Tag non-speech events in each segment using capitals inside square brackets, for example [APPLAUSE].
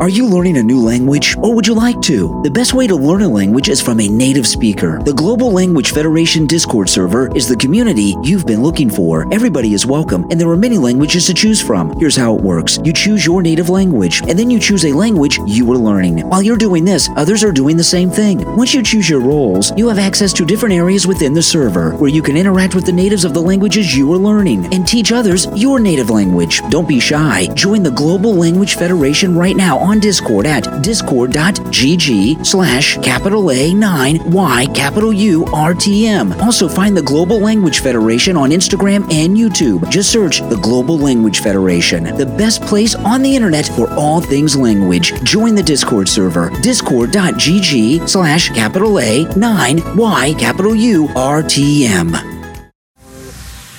Are you learning a new language or would you like to? The best way to learn a language is from a native speaker. The Global Language Federation Discord server is the community you've been looking for. Everybody is welcome and there are many languages to choose from. Here's how it works. You choose your native language and then you choose a language you are learning. While you're doing this, others are doing the same thing. Once you choose your roles, you have access to different areas within the server where you can interact with the natives of the languages you are learning and teach others your native language. Don't be shy. Join the Global Language Federation right now on Discord at discord.gg slash capital A9 Y capital U R T M. Also find the Global Language Federation on Instagram and YouTube. Just search the Global Language Federation, the best place on the internet for all things language. Join the Discord server, discord.gg slash capital A9 Y capital U R T M.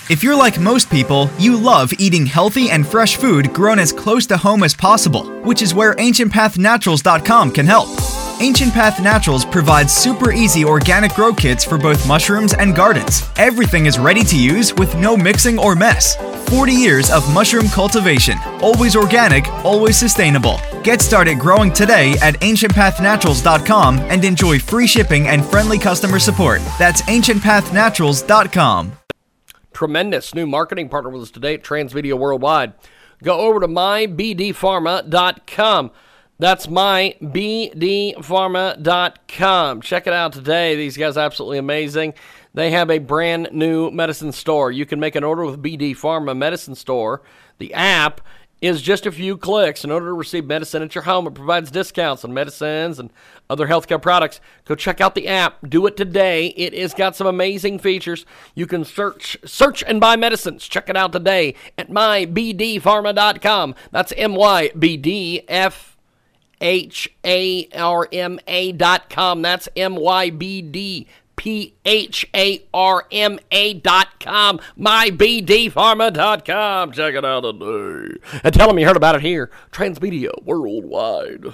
If you're like most people, you love eating healthy and fresh food grown as close to home as possible, which is where AncientPathNaturals.com can help. Ancient Path Naturals provides super easy organic grow kits for both mushrooms and gardens. Everything is ready to use with no mixing or mess. 40 years of mushroom cultivation, always organic, always sustainable. Get started growing today at ancientpathnaturals.com and enjoy free shipping and friendly customer support. That's ancientpathnaturals.com tremendous new marketing partner with us today at Transmedia Worldwide. Go over to mybdpharma.com. That's mybdpharma.com. Check it out today. These guys are absolutely amazing. They have a brand new medicine store. You can make an order with BD Pharma Medicine Store, the app, is just a few clicks. In order to receive medicine at your home, it provides discounts on medicines and other healthcare products. Go check out the app. Do it today. It has got some amazing features. You can search search and buy medicines. Check it out today at mybdpharma.com. That's M Y B D F H A R M A dot com. That's M Y B D P H A R M A dot com, dot com. Check it out today. And tell them you heard about it here. Transmedia Worldwide.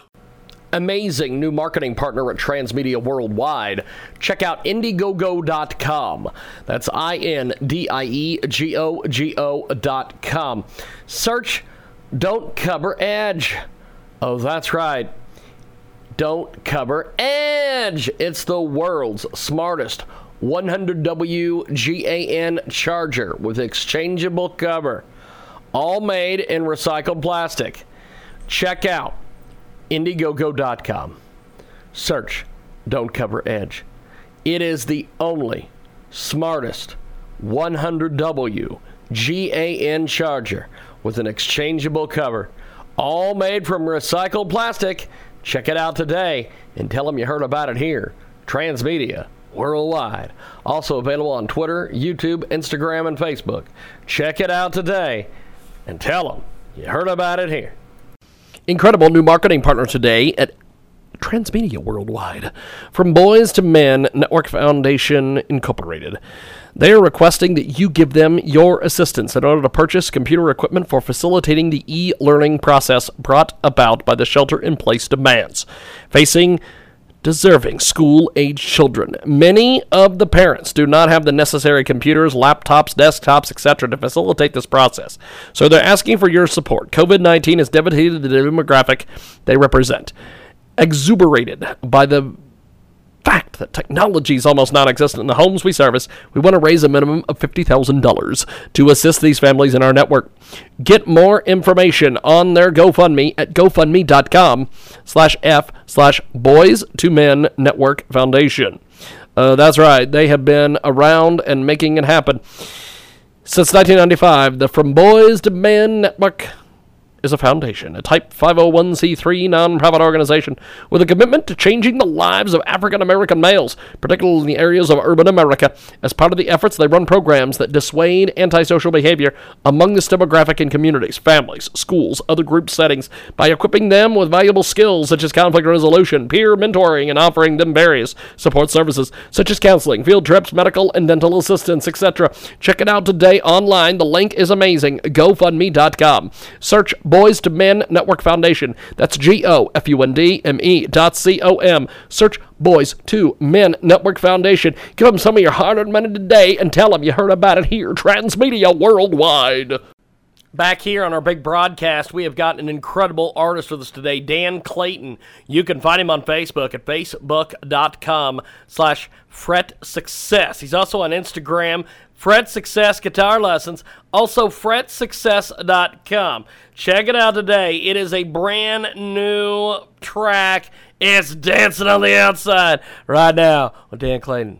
Amazing new marketing partner at Transmedia Worldwide. Check out Indiegogo.com. That's I N D I E G O G O dot com. Search Don't Cover Edge. Oh, that's right don't cover Edge. It's the world's smartest 100W GAN charger with exchangeable cover, all made in recycled plastic. Check out Indiegogo.com. Search Don't Cover Edge. It is the only smartest 100W GAN charger with an exchangeable cover, all made from recycled plastic Check it out today and tell them you heard about it here. Transmedia worldwide. Also available on Twitter, YouTube, Instagram, and Facebook. Check it out today and tell them you heard about it here. Incredible new marketing partner today at Transmedia Worldwide. From Boys to Men Network Foundation Incorporated. They are requesting that you give them your assistance in order to purchase computer equipment for facilitating the e learning process brought about by the shelter in place demands facing deserving school age children. Many of the parents do not have the necessary computers, laptops, desktops, etc. to facilitate this process. So they're asking for your support. COVID 19 has devastated the demographic they represent. Exuberated by the fact that technology is almost non existent in the homes we service, we want to raise a minimum of $50,000 to assist these families in our network. Get more information on their GoFundMe at gofundme.com slash F slash Boys to Men Network Foundation. Uh, that's right, they have been around and making it happen. Since 1995, the From Boys to Men Network is a foundation, a type 501c3 nonprofit organization with a commitment to changing the lives of African American males, particularly in the areas of urban America. As part of the efforts, they run programs that dissuade antisocial behavior among this demographic in communities, families, schools, other group settings by equipping them with valuable skills such as conflict resolution, peer mentoring, and offering them various support services such as counseling, field trips, medical and dental assistance, etc. Check it out today online. The link is amazing. GoFundMe.com. Search Boys to Men Network Foundation. That's G O F U N D M E dot C O M. Search Boys to Men Network Foundation. Give them some of your hard earned money today and tell them you heard about it here, Transmedia Worldwide. Back here on our big broadcast, we have got an incredible artist with us today, Dan Clayton. You can find him on Facebook at facebook.com slash fret success. He's also on Instagram, Fret Success Guitar Lessons, also fretsuccess.com. Check it out today. It is a brand new track. It's dancing on the outside right now with Dan Clayton.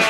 [LAUGHS]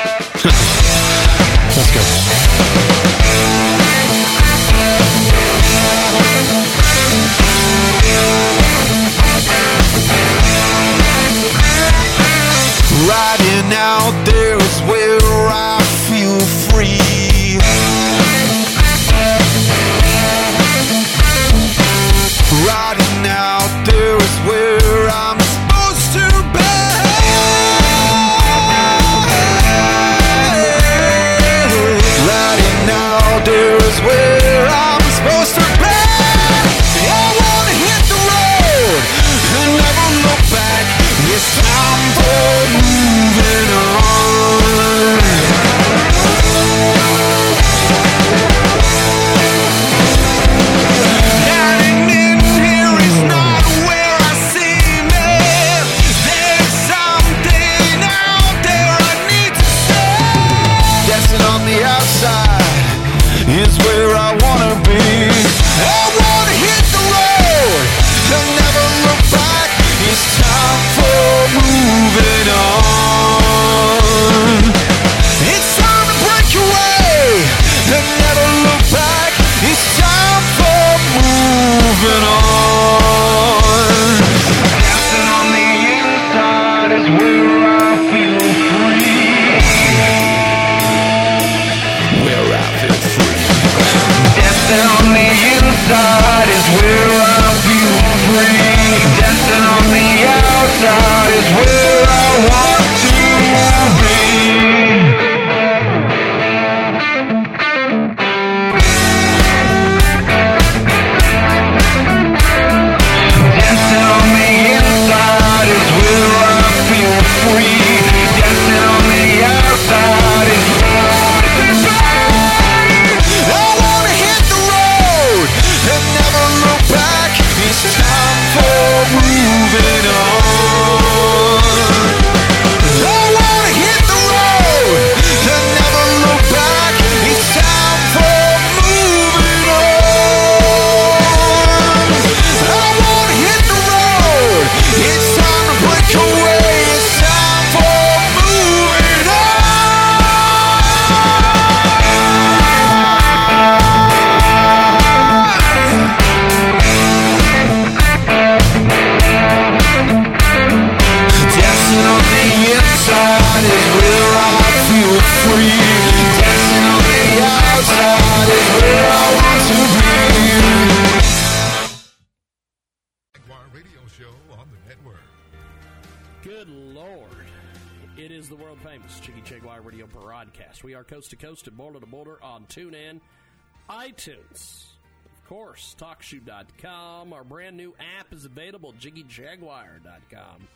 iTunes, of course, TalkShoe.com. Our brand new app is available, JiggyJaguar.com.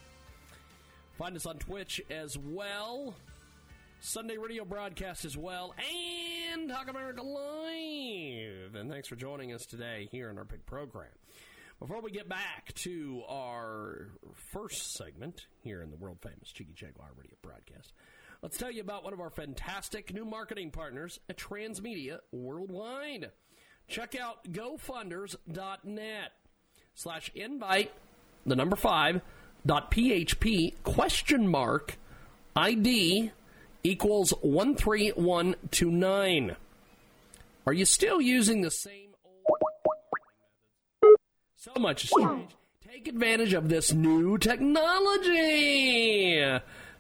Find us on Twitch as well. Sunday radio broadcast as well, and Talk America Live. And thanks for joining us today here in our big program. Before we get back to our first segment here in the world famous Jiggy Jaguar radio broadcast, let's tell you about one of our fantastic new marketing partners at Transmedia Worldwide. Check out gofunders.net slash invite the number five dot php question mark ID equals 13129. Are you still using the same old So much has changed. Take advantage of this new technology.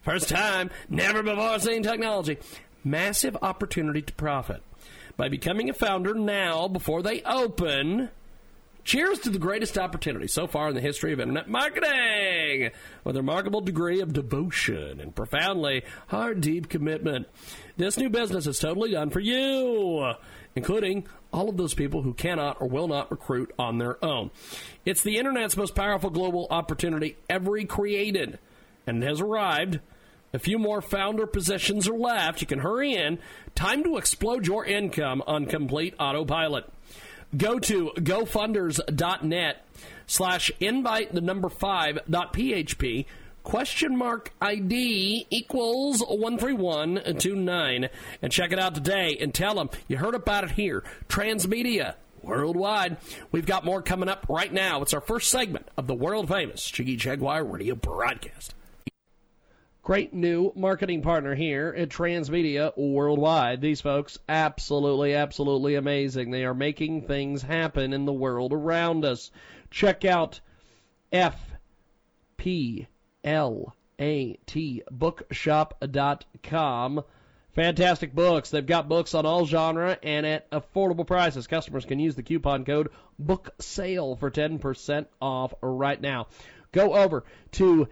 First time, never before seen technology. Massive opportunity to profit. By becoming a founder now before they open, Cheers to the greatest opportunity so far in the history of internet marketing with a remarkable degree of devotion and profoundly hard, deep commitment. This new business is totally done for you, including all of those people who cannot or will not recruit on their own. It's the internet's most powerful global opportunity ever created, and it has arrived. A few more founder positions are left. You can hurry in. Time to explode your income on complete autopilot. Go to gofunders.net slash invite the number five dot php question mark ID equals 13129 and check it out today and tell them you heard about it here. Transmedia worldwide. We've got more coming up right now. It's our first segment of the world famous Jiggy Jaguar radio broadcast. Great new marketing partner here at Transmedia Worldwide. These folks, absolutely, absolutely amazing. They are making things happen in the world around us. Check out FPLAT bookshop.com. Fantastic books. They've got books on all genre and at affordable prices. Customers can use the coupon code BOOKSALE for 10% off right now. Go over to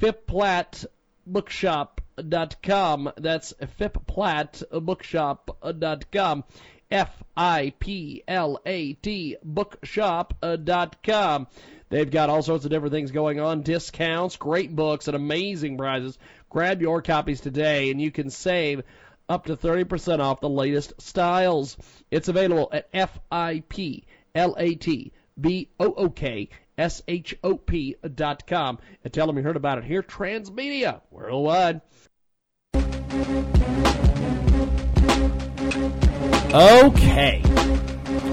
FIPLAT bookshop.com. That's fipplatbookshop.com. F I P L A T bookshop.com. They've got all sorts of different things going on, discounts, great books, and amazing prizes. Grab your copies today, and you can save up to 30% off the latest styles. It's available at F I P L A T B O O K S-H-O-P dot com and tell them you heard about it here. Transmedia worldwide. Okay.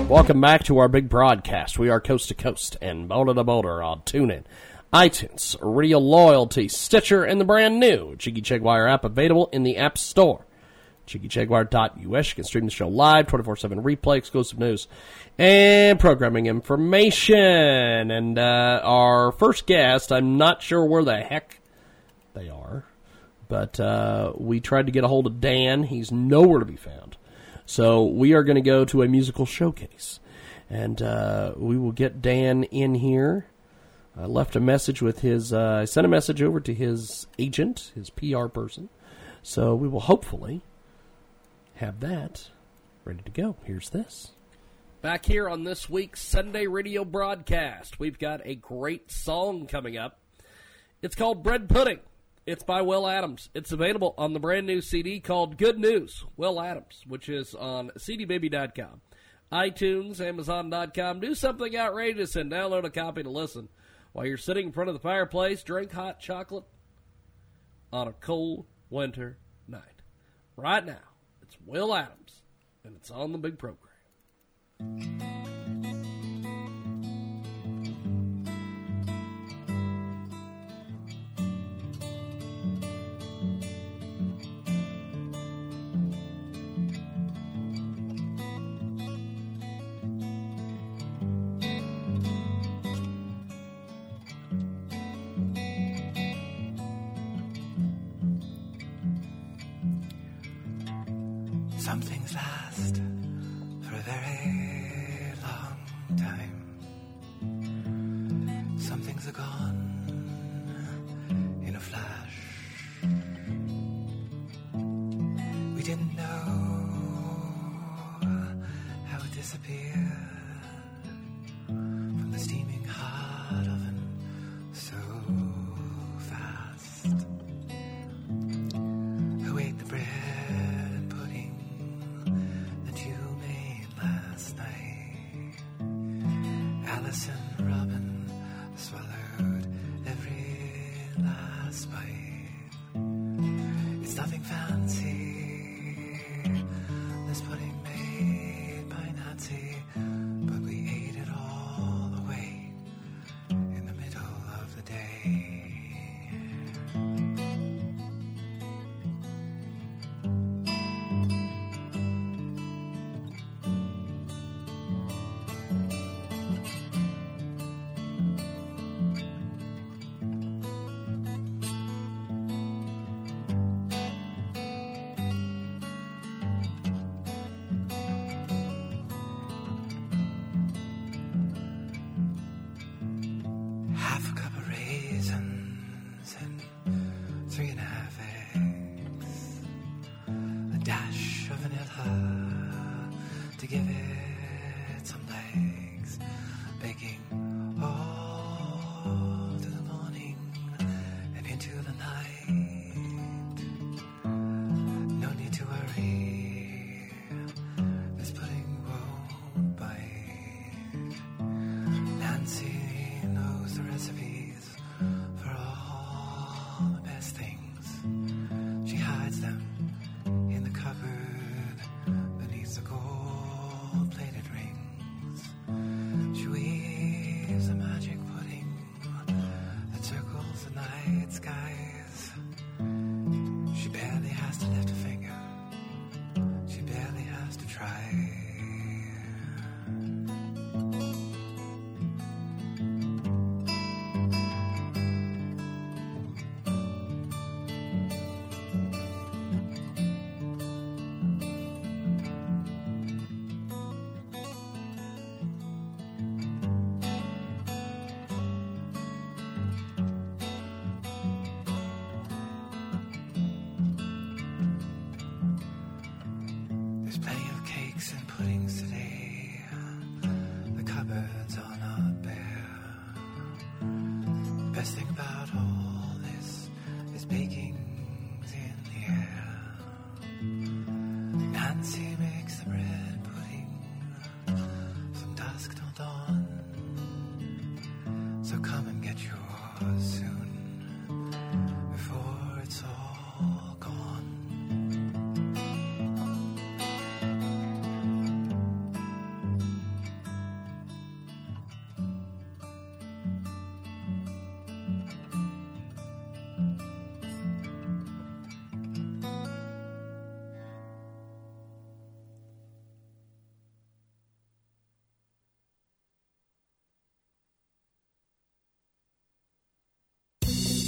Welcome back to our big broadcast. We are coast to coast and boulder to boulder on TuneIn, iTunes, Radio Loyalty, Stitcher, and the brand new Jiggy Jaguar app available in the App Store. JiggyJaguar.us. You can stream the show live, 24 7 replay, exclusive news, and programming information. And uh, our first guest, I'm not sure where the heck they are, but uh, we tried to get a hold of Dan. He's nowhere to be found. So we are going to go to a musical showcase. And uh, we will get Dan in here. I left a message with his, uh, I sent a message over to his agent, his PR person. So we will hopefully have that ready to go. Here's this. Back here on this week's Sunday radio broadcast, we've got a great song coming up. It's called Bread Pudding. It's by Will Adams. It's available on the brand new CD called Good News, Will Adams, which is on cdbaby.com, iTunes, Amazon.com. Do something outrageous and download a copy to listen. While you're sitting in front of the fireplace, drink hot chocolate on a cold winter night. Right now. Will Adams, and it's on the big program.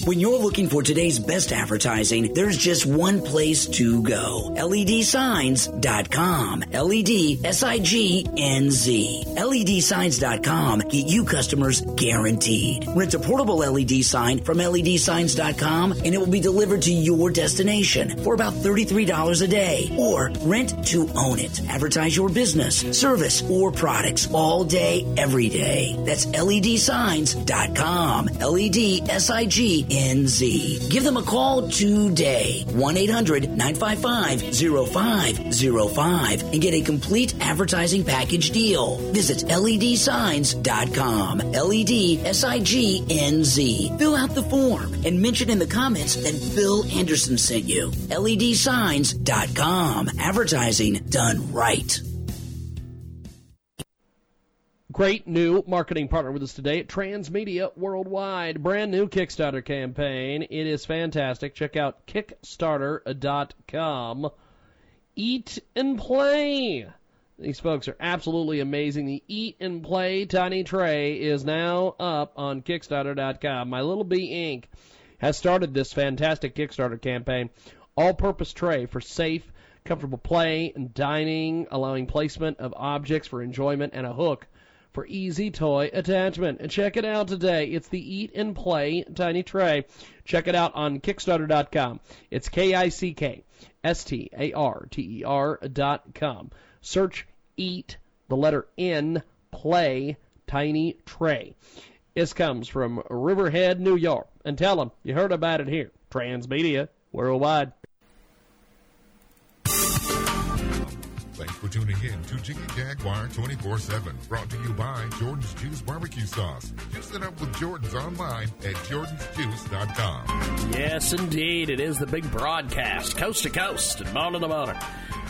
When you're looking for today's best advertising, there's just one place to go. LEDsignz.com. LED S-I-G-N-Z. LEDsignz.com get you customers guaranteed. Rent a portable LED sign from LEDsignz.com and it will be delivered to your destination for about $33 a day. Or rent to own it. Advertise your business, service, or products all day, every day. That's LEDsignz.com. L-E-D-S-I-G-N-Z. Give them a call today. 1-800-955-0505 and get a complete advertising package deal. Visit LEDsignz.com. L-E-D-S-I-G-N-Z. Fill out the form and mention in the comments that Phil Anderson sent you. LEDsignz.com. Advertising done right. Great new marketing partner with us today at Transmedia Worldwide. Brand new Kickstarter campaign. It is fantastic. Check out Kickstarter.com. Eat and play. These folks are absolutely amazing. The Eat and Play Tiny Tray is now up on Kickstarter.com. My Little Bee Inc. has started this fantastic Kickstarter campaign. All purpose tray for safe, comfortable play and dining, allowing placement of objects for enjoyment and a hook for easy toy attachment. Check it out today. It's the Eat and Play Tiny Tray. Check it out on Kickstarter.com. It's K I C K S T A R T E R dot com. Search Eat, the letter N, Play Tiny Tray. This comes from Riverhead, New York. And tell them you heard about it here. Transmedia Worldwide. Thanks for tuning in to Jiggy Jaguar 24 7. Brought to you by Jordan's Juice Barbecue Sauce. Juice it up with Jordan's online at jordansjuice.com. Yes, indeed. It is the big broadcast, coast to coast and mountain to mountain.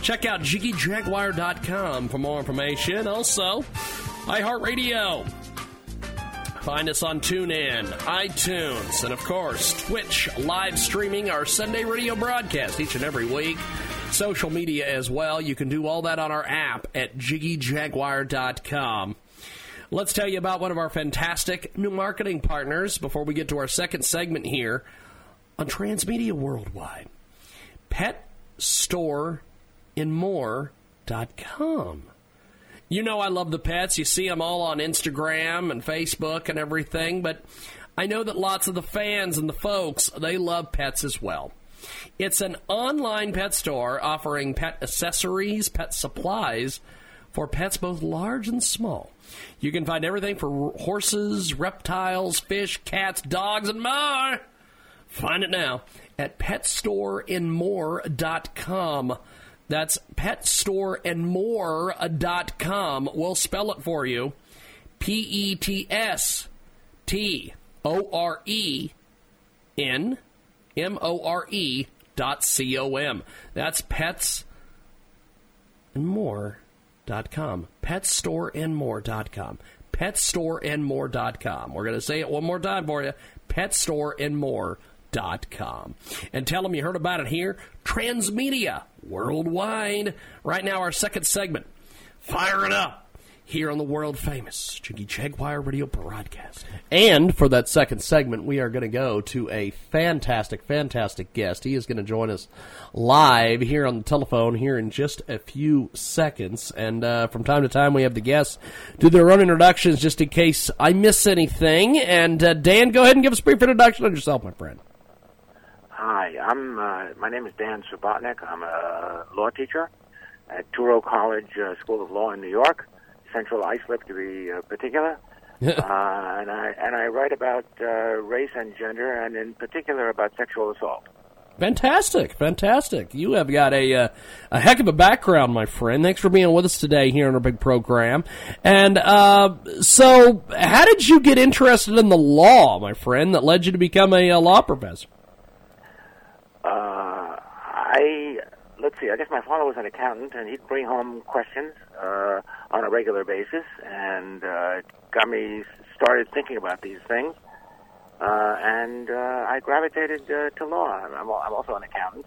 Check out JiggyJaguar.com for more information. Also, iHeartRadio. Find us on TuneIn, iTunes, and of course, Twitch live streaming our Sunday radio broadcast each and every week. Social media as well. You can do all that on our app at JiggyJaguar.com. Let's tell you about one of our fantastic new marketing partners before we get to our second segment here on Transmedia Worldwide. Pet Store and More.com. You know I love the pets. You see them all on Instagram and Facebook and everything, but I know that lots of the fans and the folks, they love pets as well. It's an online pet store offering pet accessories, pet supplies for pets both large and small. You can find everything for horses, reptiles, fish, cats, dogs, and more. Find it now at petstoreandmore.com. That's petstoreandmore.com. We'll spell it for you. P E T S T O R E N M O R E dot C O M. That's pets and more dot com. Pet Store and More dot com. Pet Store and More dot com. We're going to say it one more time for you. Petstoreandmore.com. And tell them you heard about it here. Transmedia worldwide. Right now, our second segment. Fire it up here on the world famous Jiggy Jaguar radio broadcast. And for that second segment, we are going to go to a fantastic, fantastic guest. He is going to join us live here on the telephone here in just a few seconds. And uh, from time to time, we have the guests do their own introductions just in case I miss anything. And uh, Dan, go ahead and give us a brief introduction on yourself, my friend. Hi, I'm. Uh, my name is Dan Subotnik. I'm a law teacher at Touro College uh, School of Law in New York. Central Islip to be uh, particular. [LAUGHS] uh, and I and I write about uh, race and gender, and in particular about sexual assault. Fantastic, fantastic. You have got a uh, a heck of a background, my friend. Thanks for being with us today here on our big program. And uh, so, how did you get interested in the law, my friend, that led you to become a, uh, law professor? Uh, I let's see. I guess my father was an accountant, and he'd bring home questions uh, on a regular basis, and uh, got me started thinking about these things. Uh, and uh, I gravitated uh, to law. I'm, I'm also an accountant,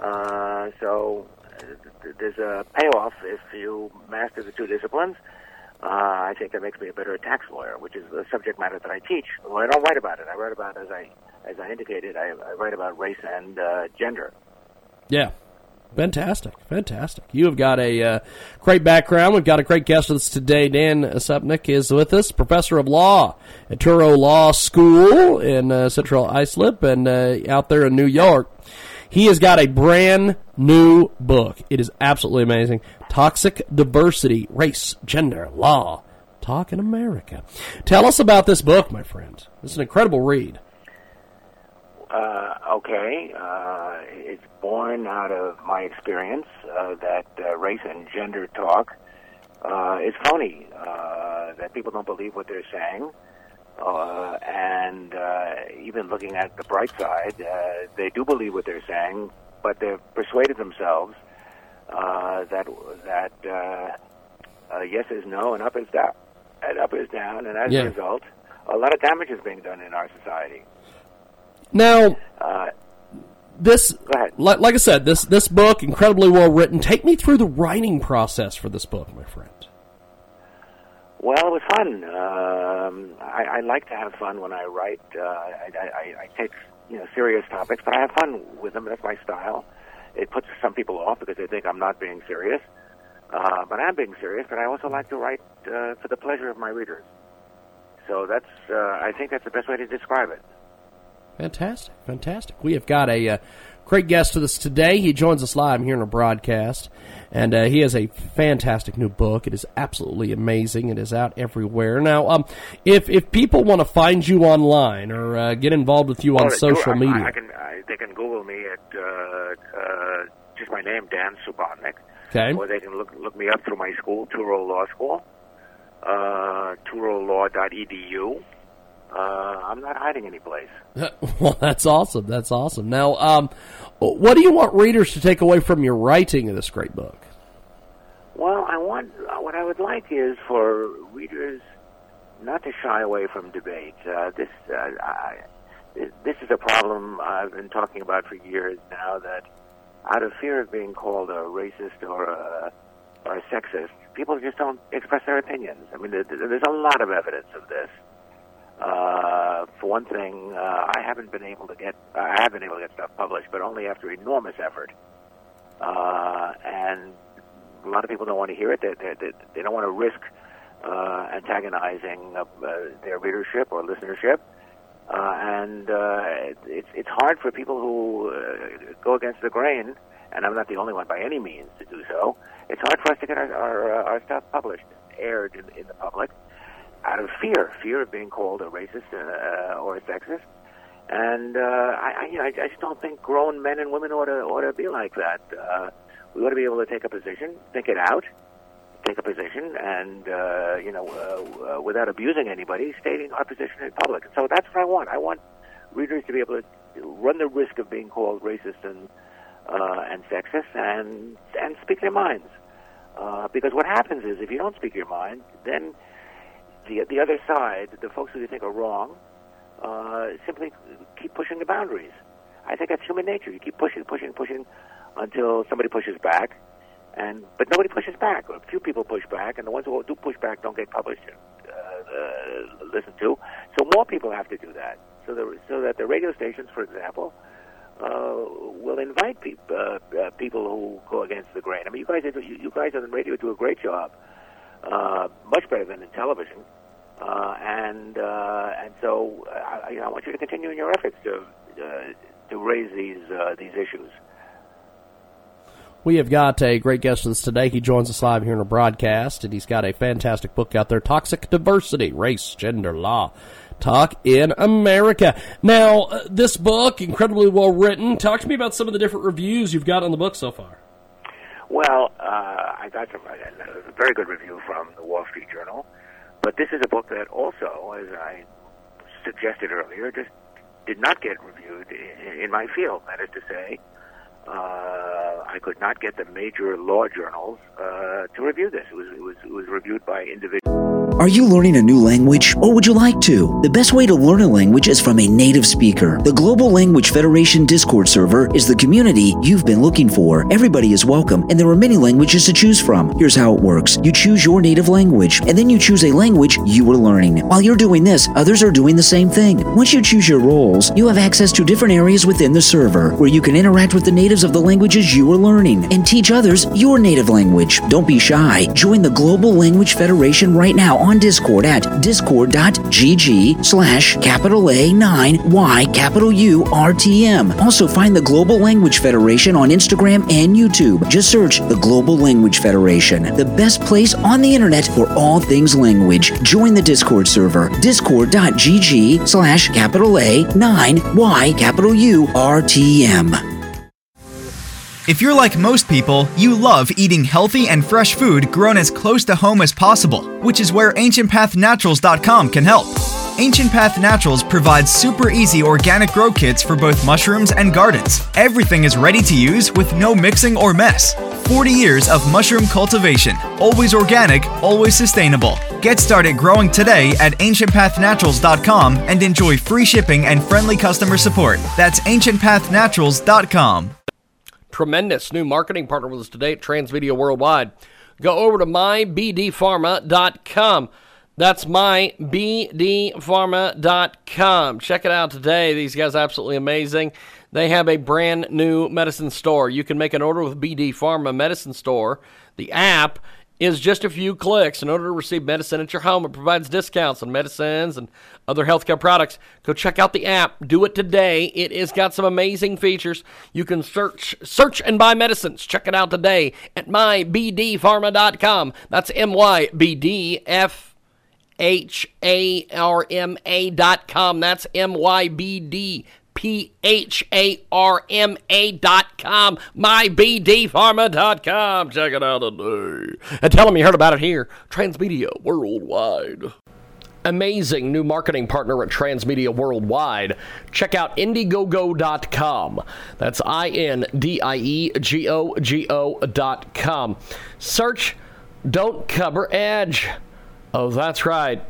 uh, so there's a payoff if you master the two disciplines. Uh, I think that makes me a better tax lawyer, which is the subject matter that I teach. Well, I don't write about it. I write about, as I as I indicated, I, I write about race and uh, gender. Yeah, Fantastic, fantastic. You have got a uh, great background. We've got a great guest with us today. Dan Subotnik is with us, professor of law at Touro Law School in uh, Central Islip and uh, out there in New York. He has got a brand new book. It is absolutely amazing. Toxic Diversity, Race, Gender, Law. Talk in America. Tell us about this book, my friend. It's an incredible read. Uh, okay, uh, it's born out of my experience uh, that uh, race and gender talk uh, is phony. Uh, that people don't believe what they're saying, uh, and uh, even looking at the bright side, uh, they do believe what they're saying, but they've persuaded themselves uh, that that uh, uh, yes is no and up is down, and up is down, and as Yeah. a result, a lot of damage is being done in our society. Now, Uh, this like, like I said, this this book incredibly well written. Take me through the writing process for this book, my friend. Well, it was fun. Um, I, I like to have fun when I write. Uh, I, I, I take you know serious topics, but I have fun with them. That's my style. It puts some people off because they think I'm not being serious, uh, but I'm being serious. But I also like to write uh, for the pleasure of my readers. So that's uh, I think that's the best way to describe it. Fantastic, fantastic. We have got a uh, great guest with us today. He joins us live here in a broadcast, and uh, he has a fantastic new book. It is absolutely amazing. It is out everywhere now. Um, if if people want to find you online or uh, get involved with you on Well, they social I- media, I, can I, they can Google me at uh, uh, just my name, Dan Subotnick. Okay. Or they can look look me up through my school, Touro Law School, uh, tourolaw.edu. Uh, I'm not hiding any place. [LAUGHS] well, that's awesome. That's awesome. Now, um, what do you want readers to take away from your writing of this great book? Well, I want uh, what I would like is for readers not to shy away from debate. Uh, this uh, I, this is a problem I've been talking about for years now. That out of fear of being called a racist or a, or a sexist, people just don't express their opinions. I mean, there's a lot of evidence of this. Uh, for one thing, uh, I haven't been able to get I have been able to get stuff published, but only after enormous effort. Uh, and a lot of people don't want to hear it. They, they, they, they don't want to risk uh, antagonizing uh, uh, their readership or listenership. Uh, and uh, it's it's hard for people who uh, go against the grain, and I'm not the only one by any means to do so. It's hard for us to get our our, uh, our stuff published, aired in, in the public, out of fear, fear of being called a racist uh, or a sexist. And uh, I, I, you know, I, I just don't think grown men and women ought to ought to be like that. Uh, we ought to be able to take a position, think it out, take a position, and uh, you know, uh, uh, without abusing anybody, stating our position in public. So that's what I want. I want readers to be able to run the risk of being called racist and uh, and sexist, and and speak their minds. Uh, because what happens is, if you don't speak your mind, then the the other side, the folks who you think are wrong, uh, simply keep pushing the boundaries. I think that's human nature. You keep pushing, pushing, pushing until somebody pushes back, and but nobody pushes back. A few people push back, and the ones who do push back don't get published and uh, uh, listened to. So more people have to do that. So the, so that the radio stations, for example, uh, will invite peop, uh, uh, people who go against the grain. I mean, you guys, you, you guys on the radio do a great job, uh, much better than in television. Uh, and uh, and so uh, you know, I want you to continue in your efforts to uh, to raise these uh, these issues. We have got a great guest with us today. He joins us live here in a broadcast, and he's got a fantastic book out there, Toxic Diversity, Race, Gender, Law. Talk in America. Now, this book, incredibly well written. Talk to me about some of the different reviews you've got on the book so far. Well, uh, I got some, a very good review from the Wall Street Journal, but this is a book that also, as I suggested earlier, just did not get reviewed in, in my field. That is to say, uh, I could not get the major law journals uh, to review this. It was, it was it was reviewed by individuals. Are you learning a new language or would you like to? The best way to learn a language is from a native speaker. The Global Language Federation Discord server is the community you've been looking for. Everybody is welcome and there are many languages to choose from. Here's how it works. You choose your native language and then you choose a language you are learning. While you're doing this, others are doing the same thing. Once you choose your roles, you have access to different areas within the server where you can interact with the natives of the languages you are learning and teach others your native language. Don't be shy. Join the Global Language Federation right now on Discord at discord.gg slash capital A 9 Y capital U R T M. Also find the Global Language Federation on Instagram and YouTube. Just search the Global Language Federation, the best place on the internet for all things language. Join the Discord server, discord.gg slash capital A 9 Y capital U R T M. If you're like most people, you love eating healthy and fresh food grown as close to home as possible, which is where AncientPathNaturals.com can help. Ancient Path Naturals provides super easy organic grow kits for both mushrooms and gardens. Everything is ready to use with no mixing or mess. 40 years of mushroom cultivation, always organic, always sustainable. Get started growing today at ancientpathnaturals.com and enjoy free shipping and friendly customer support. That's ancientpathnaturals.com tremendous new marketing partner with us today at Transmedia Worldwide. Go over to mybdpharma.com. That's mybdpharma.com. Check it out today. These guys are absolutely amazing. They have a brand new medicine store. You can make an order with BD Pharma Medicine Store. The app is just a few clicks. In order to receive medicine at your home, it provides discounts on medicines and other healthcare products. Go check out the app. Do it today. It has got some amazing features. You can search search and buy medicines. Check it out today at mybdpharma.com. That's M Y B D F H A R M A dot com. That's M Y B D P H A R M A dot com, mybdpharma dot com. Check it out today. And tell them you heard about it here. Transmedia Worldwide. Amazing new marketing partner at Transmedia Worldwide. Check out Indiegogo.com. That's I N D I E G O G O dot com. Search Don't Cover Edge. Oh, that's right.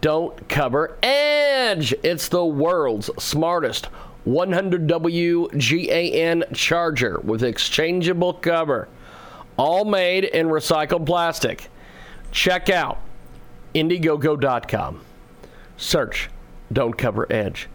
Don't cover Edge. It's the world's smartest 100W GAN charger with exchangeable cover, all made in recycled plastic. Check out Indiegogo.com. Search Don't Cover Edge.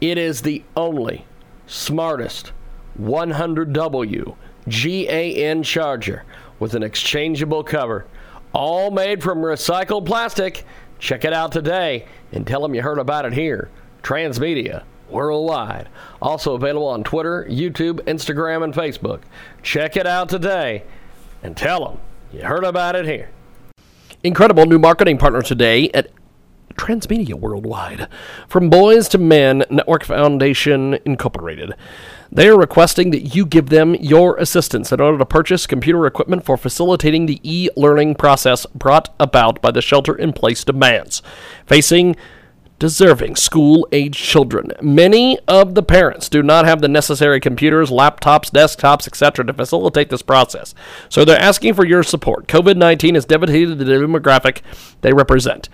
It is the only smartest 100W GAN charger with an exchangeable cover, all made from recycled plastic. Check it out today and tell them you heard about it here. Transmedia worldwide. Also available on Twitter, YouTube, Instagram, and Facebook. Check it out today and tell them you heard about it here. Incredible new marketing partner today at Transmedia Worldwide. From Boys to Men Network Foundation Incorporated. They are requesting that you give them your assistance in order to purchase computer equipment for facilitating the e learning process brought about by the shelter in place demands. Facing deserving school age children. Many of the parents do not have the necessary computers, laptops, desktops, etc. to facilitate this process. So they're asking for your support. COVID 19 has devastated the demographic they represent.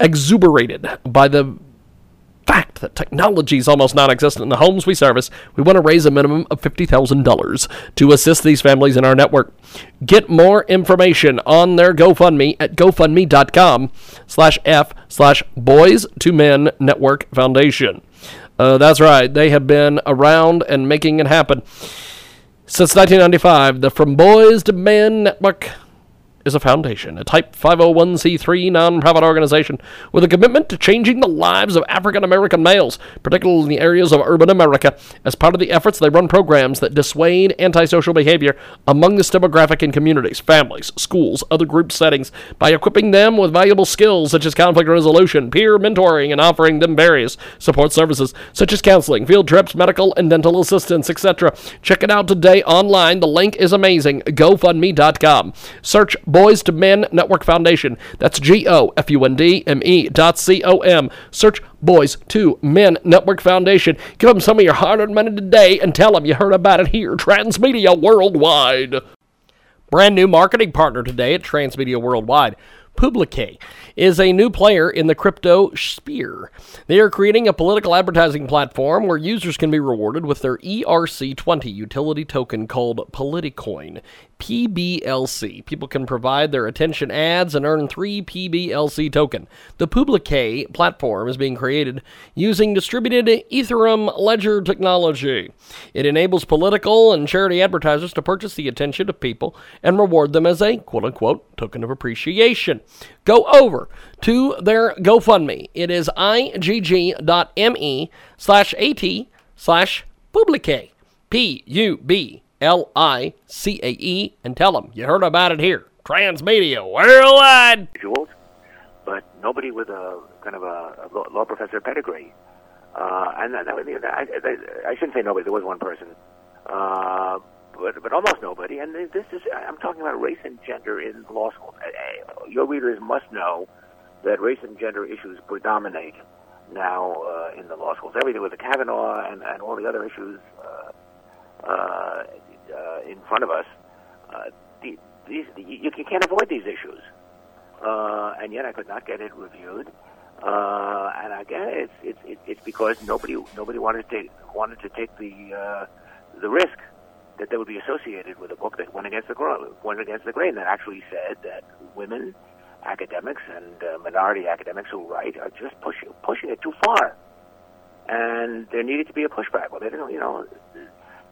Exuberated by the fact that technology is almost non existent in the homes we service, we want to raise a minimum of $50,000 to assist these families in our network. Get more information on their GoFundMe at gofundme.com slash F slash Boys to Men Network Foundation. Uh, that's right, they have been around and making it happen. Since 1995, the From Boys to Men Network is a foundation, a Type 501c3 nonprofit organization with a commitment to changing the lives of African American males, particularly in the areas of urban America. As part of the efforts, they run programs that dissuade antisocial behavior among this demographic in communities, families, schools, other group settings by equipping them with valuable skills such as conflict resolution, peer mentoring, and offering them various support services such as counseling, field trips, medical and dental assistance, etc. Check it out today online. The link is amazing. GoFundMe.com. Search Boys to Men Network Foundation. That's G O F U N D M E dot C O M. Search Boys to Men Network Foundation. Give them some of your hard earned money today and tell them you heard about it here, Transmedia Worldwide. Brand new marketing partner today at Transmedia Worldwide. Publique is a new player in the crypto sphere. They are creating a political advertising platform where users can be rewarded with their ERC20 utility token called Politicoin. PBLC. People can provide their attention ads and earn 3 PBLC token. The Publique platform is being created using distributed Ethereum ledger technology. It enables political and charity advertisers to purchase the attention of people and reward them as a quote unquote token of appreciation. Go over to their GoFundMe. It is igg.me slash at slash publique. P U B L I C A E and tell them you heard about it here. Transmedia Worldwide. but nobody with a kind of a, law professor pedigree. Uh, and that, that, I, I, I shouldn't say nobody. There was one person, uh, but but almost nobody. And this is I'm talking about race and gender in law school. Uh, uh, Your readers must know that race and gender issues predominate now uh, in the law schools. Everything with the Kavanaugh and, and all the other issues uh, uh, uh, in front of us. Uh, the, these, you, can't avoid these issues uh, and yet I could not get it reviewed. And again, it's it's it's- because nobody nobody wanted to take, wanted to take the the risk that they would be associated with a book that went against the grain, went against the grain. That actually said that women academics and uh, minority academics who write are just pushing pushing it too far, and there needed to be a pushback. Well, they didn't, you know.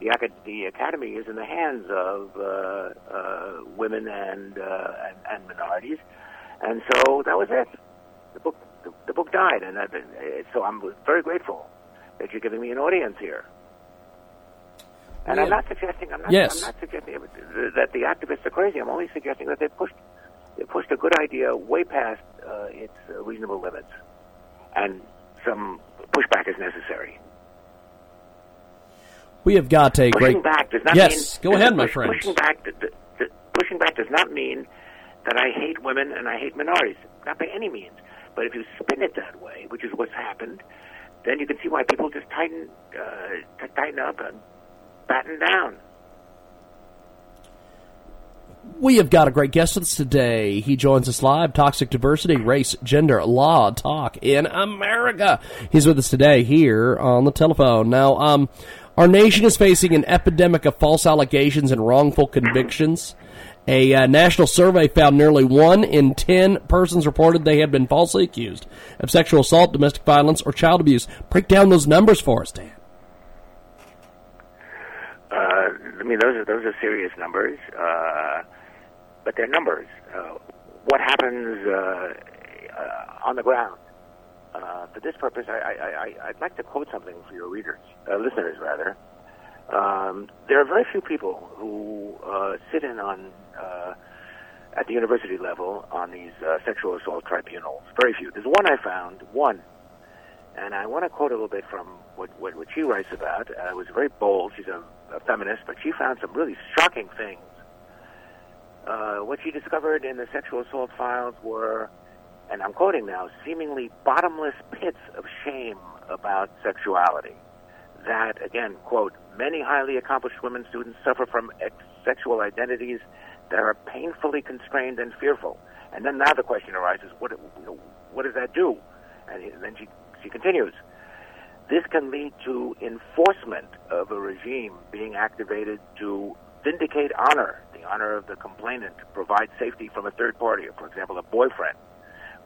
The, acad- the academy is in the hands of uh, uh, women and, uh, and and minorities, and so that was it. The book, the, the book died, and been, uh, so I'm very grateful that you're giving me an audience here. And I'm not suggesting I'm not, Yes. I'm not suggesting that the activists are crazy. I'm only suggesting that they pushed they pushed a good idea way past uh, its uh, reasonable limits, and some pushback is necessary. We have got a Pushing great. back does not Yes, mean go ahead, my push- friend. Pushing back, pushing back does not mean that I hate women and I hate minorities, not by any means. But if you spin it that way, which is what's happened, then you can see why people just tighten, uh, tighten up and down. We have got a great guest with us today. He joins us live. Toxic diversity, race, gender, law, talk in America. He's with us today here on the telephone. Now, um, our nation is facing an epidemic of false allegations and wrongful convictions. A uh, national survey found nearly one in ten persons reported they had been falsely accused of sexual assault, domestic violence, or child abuse. Break down those numbers for us, Dan. Uh, I mean, those are those are serious numbers, uh, but they're numbers. Uh, what happens uh, uh, on the ground? uh, for this purpose, I, I, I'd like to quote something for your readers, uh, listeners rather. Um, there are very few people who sit in on at the university level on these sexual assault tribunals. Very few. There's one I found, one, and I want to quote a little bit from what, what, what she writes about. Uh, it was very bold. She's a, a feminist, but she found some really shocking things. Uh, what she discovered in the sexual assault files were, and I'm quoting now, seemingly bottomless pits of shame about sexuality. That, again, quote, many highly accomplished women students suffer from ex- sexual identities that are painfully constrained and fearful. And then now the question arises, what, you know, what does that do? And then she, she continues, this can lead to enforcement of a regime being activated to vindicate honor, the honor of the complainant, provide safety from a third party, for example, a boyfriend,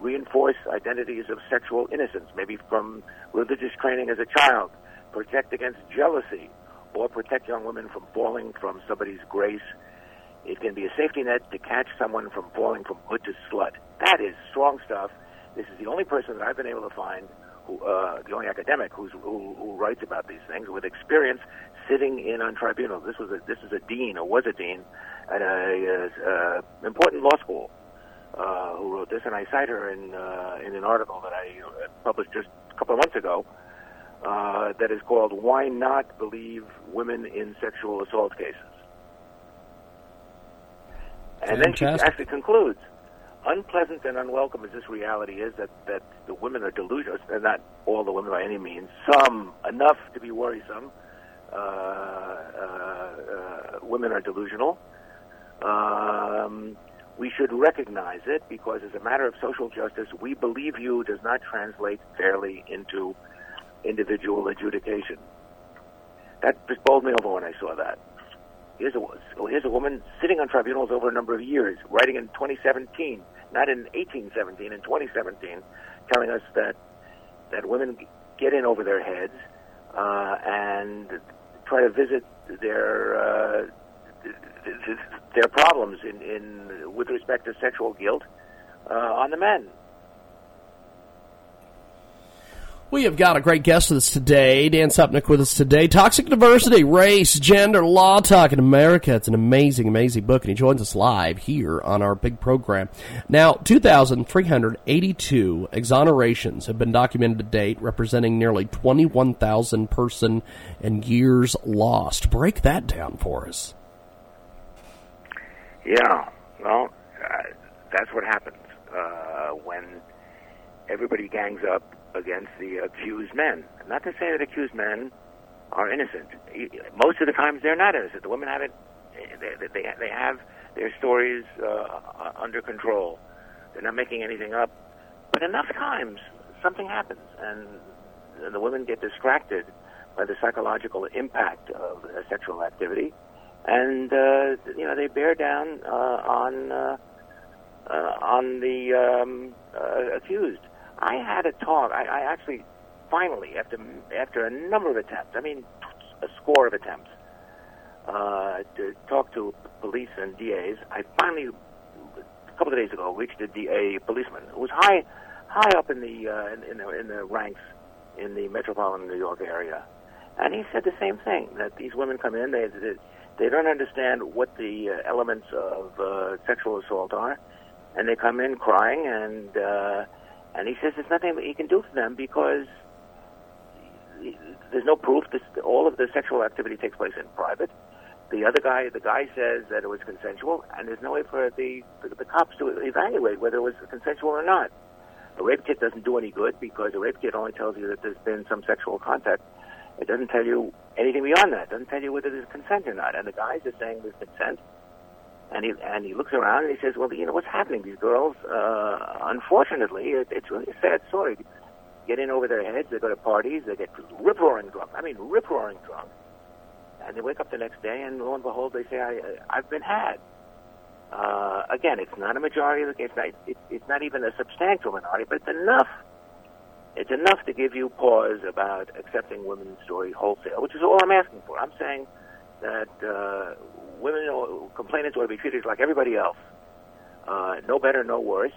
reinforce identities of sexual innocence, maybe from religious training as a child, protect against jealousy, or protect young women from falling from somebody's grace. It can be a safety net to catch someone from falling from hood to slut. That is strong stuff. This is the only person that I've been able to find, uh, the only academic who's, who, who writes about these things with experience sitting in on tribunals. This was a, this is a dean or was a dean at a, uh, uh, important law school uh, who wrote this, and I cite her in uh, in an article that I uh, published just a couple of months ago. Uh, that is called "Why Not Believe Women in Sexual Assault Cases," and then she actually concludes: "Unpleasant and unwelcome as this reality is, that that the women are delusional. And not all the women by any means. Some enough to be worrisome. Uh, uh, uh, women are delusional." Um, we should recognize it because, as a matter of social justice, we believe you does not translate fairly into individual adjudication. That just bowled me over when I saw that. Here's a, here's a woman sitting on tribunals over a number of years, writing in 2017, not in 1817, in 2017, telling us that that women get in over their heads uh, and try to visit their uh, th- th- their problems in, in with respect to sexual guilt uh, on the men. We have got a great guest with us today, Dan Subotnik with us today. Toxic Diversity, Race, Gender, Law Talk in America. It's an amazing, amazing book, and he joins us live here on our big program. Now, 2,382 exonerations have been documented to date, representing nearly 21,000 person and years lost. Break that down for us. Yeah, well, uh, that's what happens uh, when everybody gangs up against the accused men. Not to say that accused men are innocent. Most of the times they're not innocent. The women have it. They, they, they have their stories uh, under control. They're not making anything up. But enough times something happens, and the women get distracted by the psychological impact of uh, sexual activity, and uh, you know they bear down uh, on uh, uh, on the um, uh, accused. I had a talk. I, I actually finally, after after a number of attempts, I mean, a score of attempts, uh, to talk to police and DAs, I finally, a couple of days ago, reached a DA policeman who was high high up in the uh, in, in the in the ranks in the metropolitan New York area, and he said the same thing that these women come in, they they, they don't understand what the uh, elements of uh, sexual assault are, and they come in crying and. Uh, and he says there's nothing that he can do for them because there's no proof. This, all of the sexual activity takes place in private. The other guy, the guy says that it was consensual, and there's no way for the, the, the cops to evaluate whether it was consensual or not. A rape kit doesn't do any good because a rape kit only tells you that there's been some sexual contact. It doesn't tell you anything beyond that. It doesn't tell you whether there's consent or not. And the guys are saying there's consent. And he and he looks around and he says, "Well, you know what's happening? These girls, uh, unfortunately, it, it's really a sad story. Get in over their heads. They go to parties. They get rip roaring drunk. I mean, rip roaring drunk. And they wake up the next day, and lo and behold, they say, I, "I've been had." Uh, again, it's not a majority of the case. It's not, it, it's not even a substantial minority, but it's enough. It's enough to give you pause about accepting women's story wholesale, which is all I'm asking for. I'm saying that uh, women or complainants ought to be treated like everybody else, uh, no better, no worse,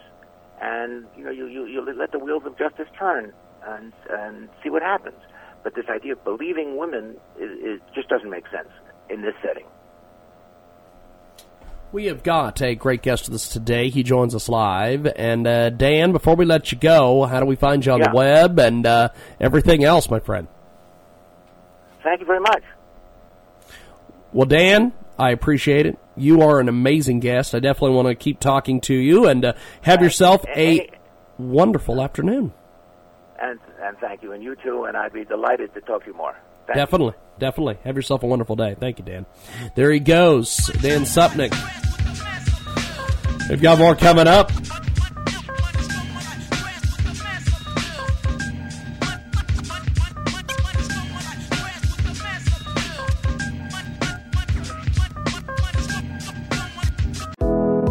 and you know you, you you let the wheels of justice turn and and see what happens. But this idea of believing women is, is just doesn't make sense in this setting. We have got a great guest with us today. He joins us live. And uh, Dan, before we let you go, how do we find you on Yeah. the web and uh, everything else, my friend? Thank you very much. Well, Dan, I appreciate it. You are an amazing guest. I definitely want to keep talking to you and uh, have yourself a wonderful afternoon. And and thank you, and you too. And I'd be delighted to talk to you more. Thank you. Definitely, definitely. Have yourself a wonderful day. Thank you, Dan. There he goes, Dan Subotnik. We've got more coming up.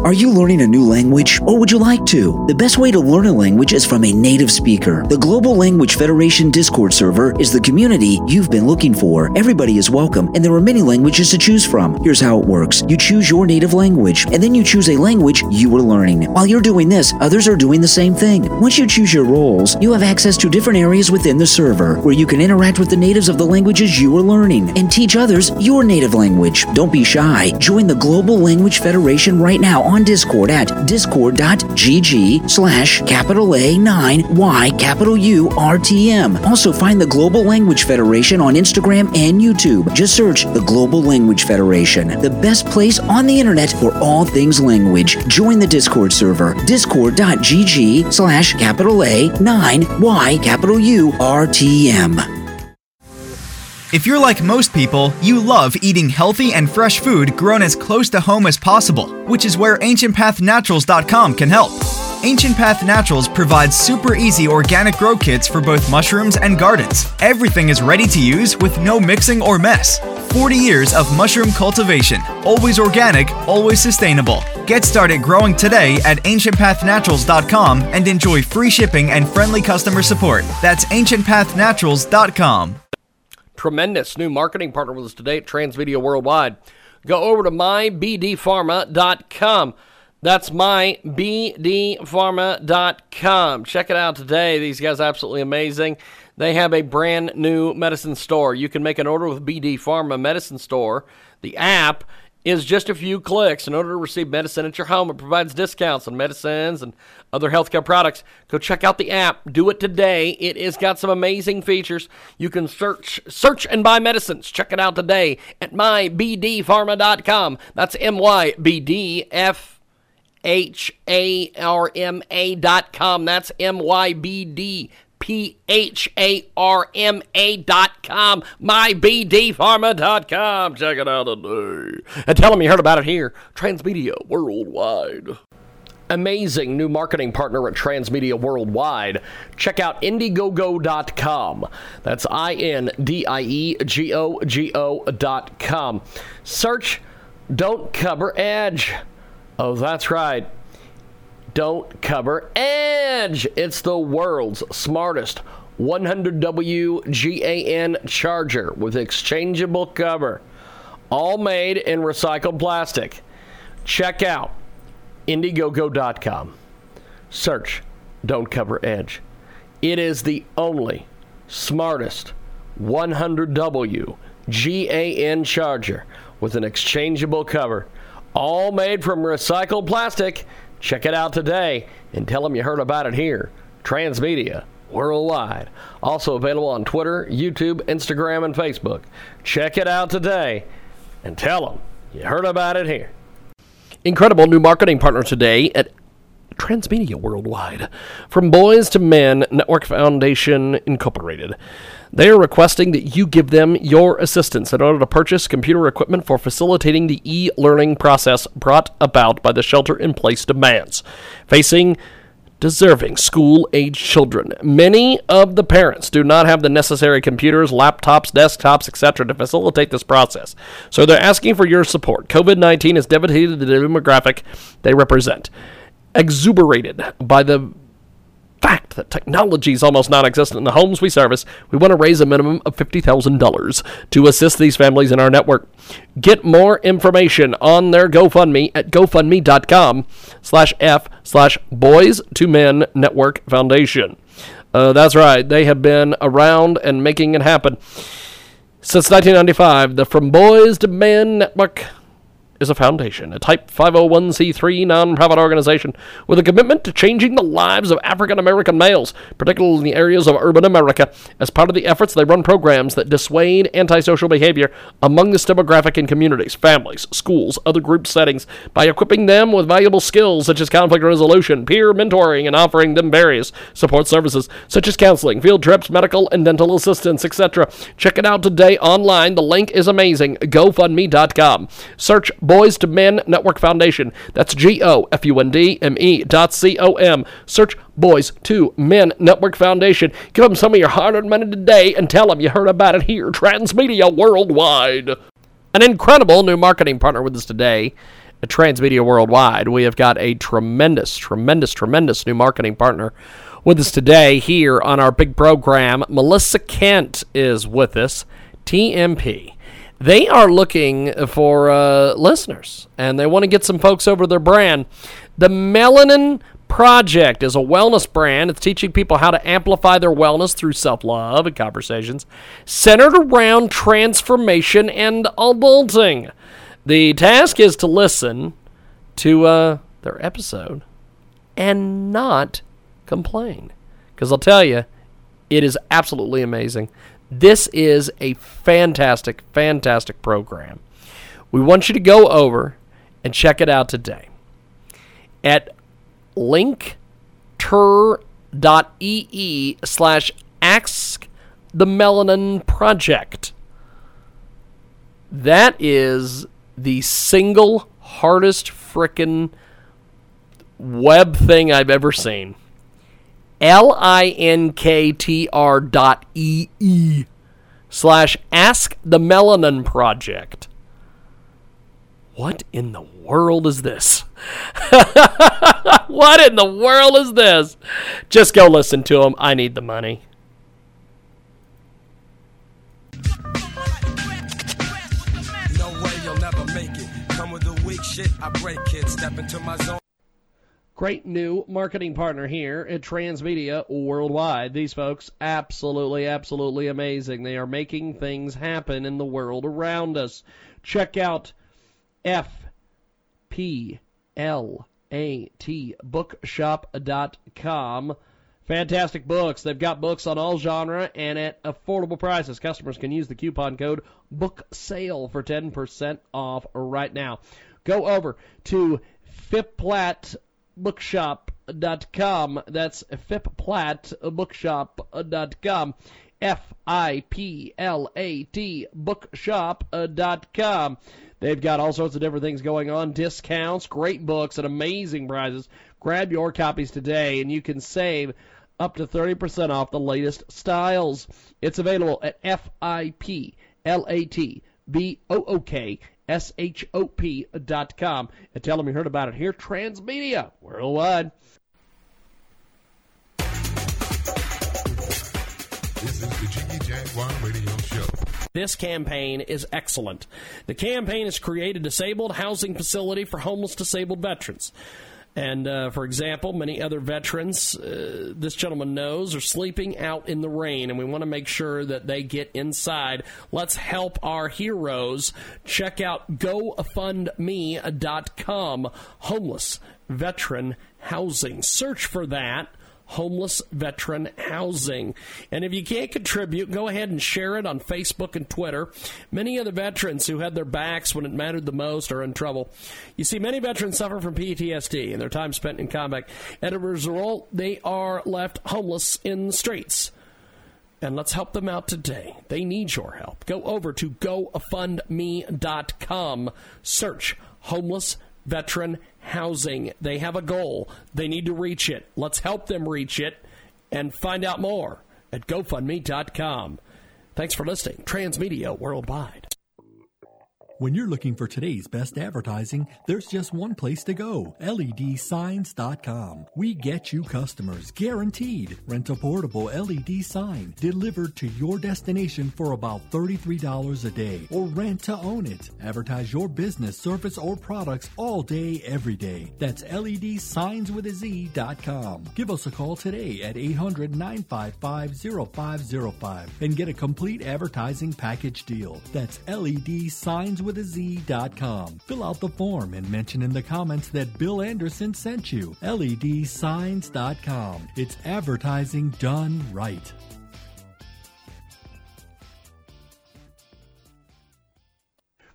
Are you learning a new language or would you like to? The best way to learn a language is from a native speaker. The Global Language Federation Discord server is the community you've been looking for. Everybody is welcome and there are many languages to choose from. Here's how it works. You choose your native language and then you choose a language you are learning. While you're doing this, others are doing the same thing. Once you choose your roles, you have access to different areas within the server where you can interact with the natives of the languages you are learning and teach others your native language. Don't be shy. Join the Global Language Federation right now on Discord at discord.gg slash capital A 9 Y capital U R T M. Also find the Global Language Federation on Instagram and YouTube. Just search the Global Language Federation, the best place on the internet for all things language. Join the Discord server, discord.gg slash capital A 9 Y capital U R T M. If you're like most people, you love eating healthy and fresh food grown as close to home as possible, which is where AncientPathNaturals.com can help. Ancient Path Naturals provides super easy organic grow kits for both mushrooms and gardens. Everything is ready to use with no mixing or mess. 40 years of mushroom cultivation, always organic, always sustainable. Get started growing today at ancientpathnaturals.com and enjoy free shipping and friendly customer support. That's ancientpathnaturals.com. Tremendous new marketing partner with us today at Transmedia Worldwide. Go over to mybdpharma.com. That's mybdpharma.com. Check it out today. These guys are absolutely amazing. They have a brand new medicine store. You can make an order with BD Pharma Medicine Store. The app is just a few clicks. In order to receive medicine at your home, it provides discounts on medicines and other healthcare products. Go check out the app. Do it today. It has got some amazing features. You can search search and buy medicines. Check it out today at mybdpharma.com. That's M Y B D F H A R M A dot com. That's M Y B D P H A R M A dot com. MyBDPharma dot com. Check it out today. And tell them you heard about it here. Transmedia Worldwide. Amazing new marketing partner at Transmedia Worldwide. Check out Indiegogo.com. That's I N D I E G O G O dot com. Search Don't Cover Edge. Oh, that's right. Don't cover Edge. It's the world's smartest 100W GAN charger with exchangeable cover, all made in recycled plastic. Check out Indiegogo.com. Search Don't Cover Edge. It is the only smartest 100W GAN charger with an exchangeable cover, all made from recycled plastic. Check it out today and tell them you heard about it here. Transmedia worldwide. Also available on Twitter, YouTube, Instagram, and Facebook. Check it out today and tell them you heard about it here. Incredible new marketing partner today at Transmedia Worldwide. From Boys to Men Network Foundation Incorporated. They are requesting that you give them your assistance in order to purchase computer equipment for facilitating the e learning process brought about by the shelter in place demands facing deserving school age children. Many of the parents do not have the necessary computers, laptops, desktops, etc. to facilitate this process. So they're asking for your support. COVID 19 has devastated the demographic they represent. Exuberated by the fact that technology is almost non existent in the homes we service, we want to raise a minimum of $50,000 to assist these families in our network. Get more information on their GoFundMe at gofundme.com slash F slash Boys to Men Network Foundation. Uh, that's right, they have been around and making it happen. Since 1995, the From Boys to Men Network is a foundation, a Type 501c3 nonprofit organization with a commitment to changing the lives of African American males, particularly in the areas of urban America. As part of the efforts, they run programs that dissuade antisocial behavior among this demographic in communities, families, schools, other group settings by equipping them with valuable skills such as conflict resolution, peer mentoring, and offering them various support services such as counseling, field trips, medical and dental assistance, etc. Check it out today online. The link is amazing. GoFundMe.com. Search Boys to Men Network Foundation. That's G O F U N D M E dot C O M. Search Boys to Men Network Foundation. Give them some of your hard earned money today and tell them you heard about it here, Transmedia Worldwide. An incredible new marketing partner with us today at Transmedia Worldwide. We have got a tremendous, tremendous, tremendous new marketing partner with us today here on our big program. Melissa Kent is with us, TMP they are looking for uh, listeners and they want to get some folks over their brand. The Melanin Project is a wellness brand. It's teaching people how to amplify their wellness through self love and conversations centered around transformation and adulting. The task is to listen to uh, their episode and not complain. Because I'll tell you, it is absolutely amazing. This is a fantastic, fantastic program. We want you to go over and check it out today at linktr.ee slash ask the melanin project. That is the single hardest frickin' web thing I've ever seen. L I N K T R dot E E slash Ask the Melanin Project. What in the world is this? [LAUGHS] what in the world is this? Just go listen to them. I need the money. No way you'll never make it. Come with the weak shit, I break it. Step into my zone. Great new marketing partner here at Transmedia Worldwide. These folks, absolutely, absolutely amazing. They are making things happen in the world around us. Check out FPLAT bookshop.com. Fantastic books. They've got books on all genre and at affordable prices. Customers can use the coupon code book sale for 10% off right now. Go over to FIPLAT bookshop.com. That's fipplatbookshop.com. F I P L A T bookshop.com. They've got all sorts of different things going on, discounts, great books, and amazing prizes. Grab your copies today, and you can save up to 30% off the latest styles. It's available at F I P L A T B O O K S-H-O-P dot com and tell them you heard about it here, Transmedia Worldwide. This is the Jiggy Jaguar Radio Show. This campaign is excellent. The campaign has created a disabled housing facility for homeless disabled veterans. And uh, for example, many other veterans, uh, this gentleman knows, are sleeping out in the rain, and we want to make sure that they get inside. Let's help our heroes. Check out GoFundMe.com, homeless veteran housing. Search for that homeless veteran housing. And if you can't contribute, go ahead and share it on Facebook and Twitter. Many of the veterans who had their backs when it mattered the most are in trouble. You see, many veterans suffer from PTSD and their time spent in combat. And as a result, they are left homeless in the streets. And let's help them out today. They need your help. Go over to gofundme.com. Search homeless veteran housing. They have a goal. They need to reach it. Let's help them reach it and find out more at GoFundMe.com. Thanks for listening. Transmedia Worldwide. When you're looking for today's best advertising, there's just one place to go LEDsignz.com. We get you customers guaranteed. Rent a portable LED sign delivered to your destination for about $33 a day or rent to own it. Advertise your business, service, or products all day, every day. That's LEDsignswithaz.com. Give us a call today at 800 955 0505 and get a complete advertising package deal. That's LEDsignswithaz.com. Fill out the form and mention in the comments that Bill Anderson sent you. LEDsignz.com. It's advertising done right.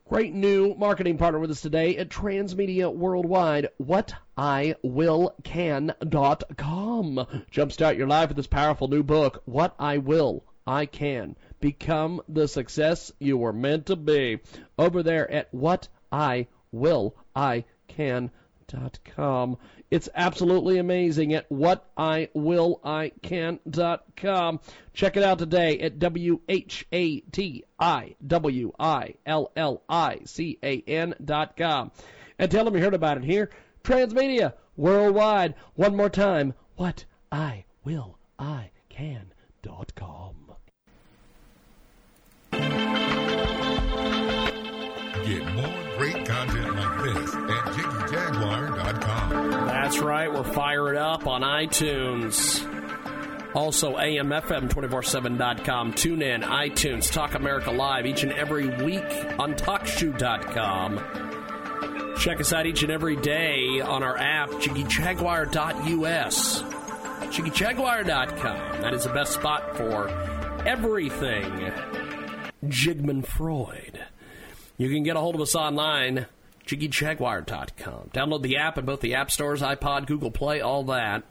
Great new marketing partner with us today at Transmedia Worldwide, whatIwillcan.com. Jumpstart your life with this powerful new book, What I Will, I Can. Become the success you were meant to be. Over there at whatIwillIcan.com. It's absolutely amazing at whatIwillican.com. Check it out today at W H A T I W I L L I C A N dot com. And tell them you heard about it here. Transmedia worldwide. One more time. What I will I can Get more great content like this at JiggyJaguar.com. That's right. We're fired up on iTunes. Also, AMFM247.com, TuneIn, iTunes, Talk America Live each and every week on TalkShoe.com. Check us out each and every day on our app, JiggyJaguar.us. JiggyJaguar.com. That is the best spot for everything Jigman Freud. You can get a hold of us online, JiggyJaguar.com. Download the app in both the app stores, iPod, Google Play, all that.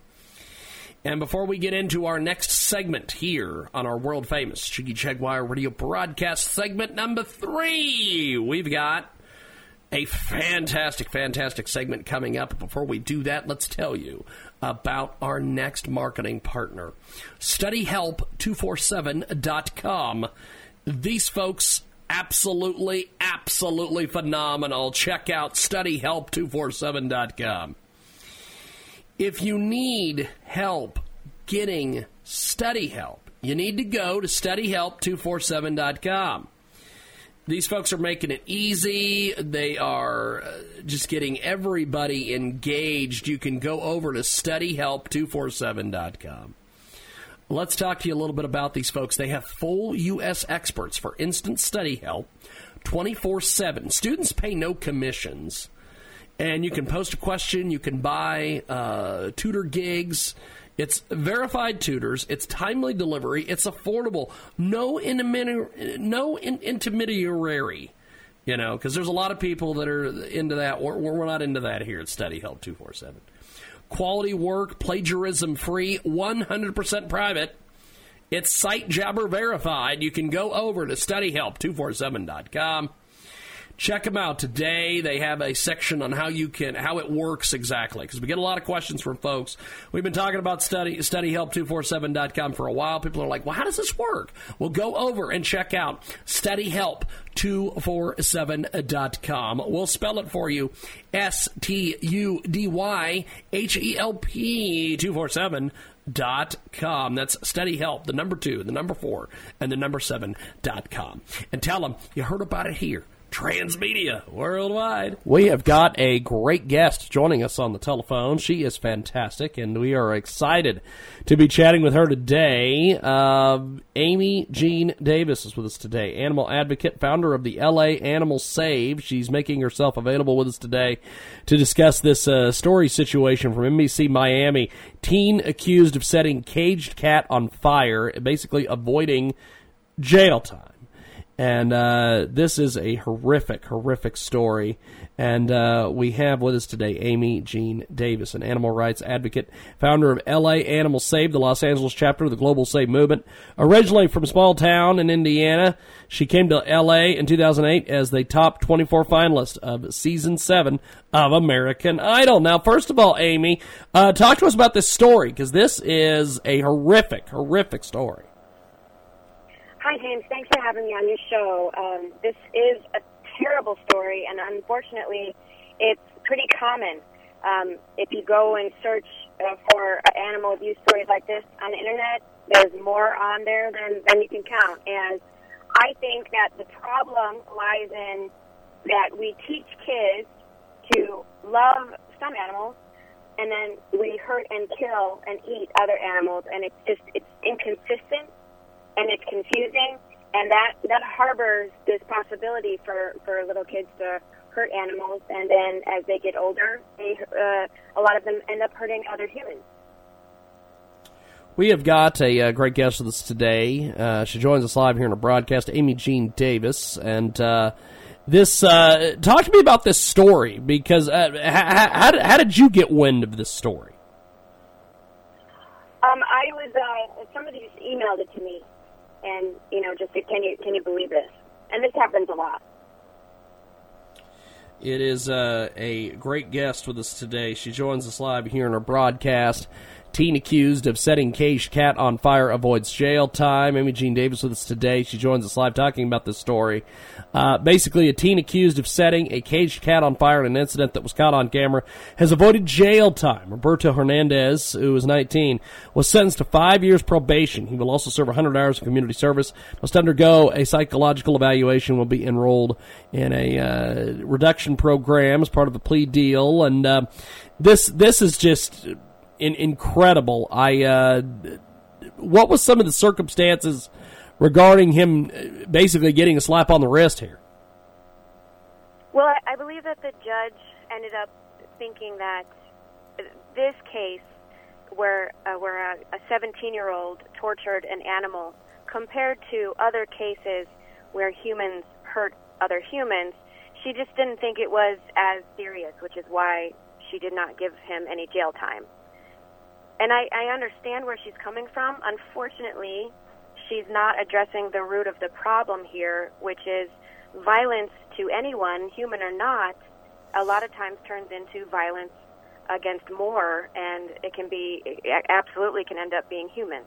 And before we get into our next segment here on our world famous Jiggy Jaguar radio broadcast segment number three, we've got a fantastic, fantastic segment coming up. Before we do that, let's tell you about our next marketing partner, StudyHelp247.com. These folks absolutely, absolutely phenomenal. Check out StudyHelp247.com. If you need help getting study help, you need to go to StudyHelp247.com. These folks are making it easy. They are uh, just getting everybody engaged. You can go over to StudyHelp247.com. Let's talk to you a little bit about these folks. They have full U.S. experts for instant study help 24 7. Students pay no commissions. And you can post a question, you can buy uh, tutor gigs. It's verified tutors. It's timely delivery. It's affordable. No, intermediary, no in- intermediary. You know, because there's a lot of people that are into that. We're, we're not into that here at Study Help 247. Quality work, plagiarism free, 100% private. It's Sitejabber verified. You can go over to studyhelp247.com. Check them out today. They have a section on how you can how it works exactly because we get a lot of questions from folks. We've been talking about study studyhelp247.com for a while. People are like, "Well, how does this work?" Well, go over and check out studyhelp247.com. We'll spell it for you. S T U D Y H E L P 247 dot com. That's study help, the number two, the number four, and the number seven dot com. And tell them you heard about it here. Transmedia Worldwide. We have got a great guest joining us on the telephone. She is fantastic, and we are excited to be chatting with her today. Uh, Amy Jean Davis is with us today, animal advocate, founder of the LA Animal Save. She's making herself available with us today to discuss this uh, story situation from NBC Miami. Teen accused of setting caged cat on fire, basically avoiding jail time. And uh, this is a horrific, horrific story. And uh, we have with us today Amy Jean Davis, an animal rights advocate, founder of LA Animal Save, the Los Angeles chapter of the Global Save movement. Originally from a small town in Indiana, she came to LA in 2008 as the top 24 finalist of season seven of American Idol. Now, first of all, Amy, uh, talk to us about this story because this is a horrific, horrific story. Hi, James. Thanks for having me on your show. Um, this is a terrible story, and unfortunately, it's pretty common. Um, if you go and search uh, for animal abuse stories like this on the internet, there's more on there than, than you can count. And I think that the problem lies in that we teach kids to love some animals and then we hurt and kill and eat other animals and it's just it's inconsistent and it's confusing and that that harbors this possibility for for little kids to hurt animals and then as they get older they uh, a lot of them end up hurting other humans we have got a, uh, great guest with us today. Uh, she joins us live here in a broadcast, Amy Jean Davis, and uh, this. Uh, talk to me about this story because uh, how, how, did, how did you get wind of this story? Um, I was uh, somebody just emailed it to me, and you know, just can you can you believe this? And this happens a lot. It is uh, a great guest with us today. She joins us live here in our broadcast. Teen accused of setting caged cat on fire avoids jail time. Jean Davis with us today. She joins us live talking about this story. Uh, basically, a teen accused of setting a caged cat on fire in an incident that was caught on camera has avoided jail time. Roberto Hernandez, who is 19, was sentenced to five years probation. He will also serve 100 hours of community service, must undergo a psychological evaluation, will be enrolled in a uh, reduction program as part of the plea deal. And uh, this this is just in, incredible. I uh, what was some of the circumstances regarding him uh, basically getting a slap on the wrist here? Well, I believe that the judge ended up thinking that this case, where uh, where a 17 year old tortured an animal, compared to other cases where humans hurt other humans, she just didn't think it was as serious, which is why she did not give him any jail time. And I, I understand where she's coming from. Unfortunately, she's not addressing the root of the problem here, which is violence to anyone, human or not, a lot of times turns into violence against more, and it can be, it absolutely can end up being human.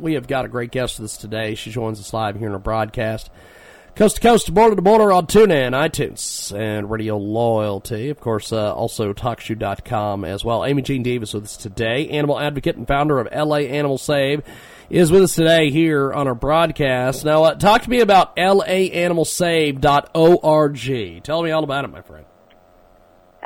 We have got a great guest with us today. She joins us live here in our broadcast coast to coast, border to border on TuneIn, iTunes, and Radio Loyalty. Of course, uh, also TalkShoe.com as well. Amy Jean Davis with us today, animal advocate and founder of LA Animal Save, is with us today here on our broadcast. Now, uh, talk to me about LAAnimalSave.org. Tell me all about it, my friend.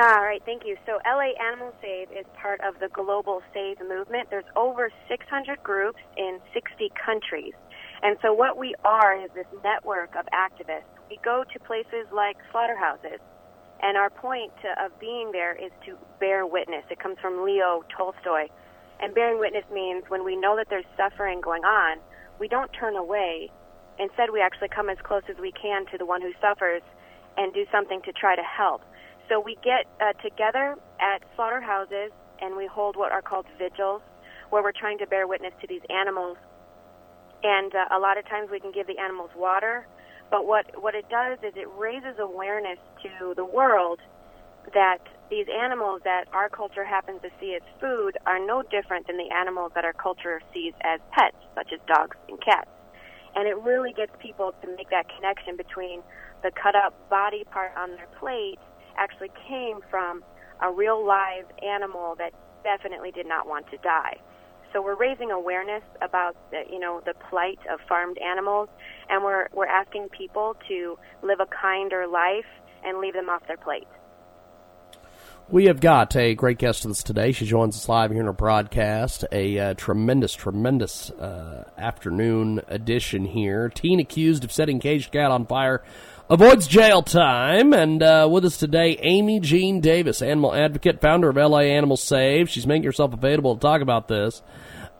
All right, thank you. So, LA Animal Save is part of the global save movement. There's over 600 groups in 60 countries. And so what we are is this network of activists. We go to places like slaughterhouses, and our point to, of being there is to bear witness. It comes from Leo Tolstoy. And bearing witness means when we know that there's suffering going on, we don't turn away. Instead, we actually come as close as we can to the one who suffers and do something to try to help. So we get uh, together at slaughterhouses and we hold what are called vigils, where we're trying to bear witness to these animals and uh, a lot of times we can give the animals water. But what what it does is it raises awareness to the world that these animals that our culture happens to see as food are no different than the animals that our culture sees as pets, such as dogs and cats. And it really gets people to make that connection between the cut up body part on their plate actually came from a real live animal that definitely did not want to die. So we're raising awareness about the, you know the plight of farmed animals, and we're we're asking people to live a kinder life and leave them off their plate. We have got a great guest with us today. She joins us live here in our broadcast. A uh, tremendous, tremendous uh, afternoon edition here. Teen accused of setting caged cat on fire avoids jail time. And uh, with us today, Amy Jean Davis, animal advocate, founder of LA Animal Save. She's making herself available to talk about this.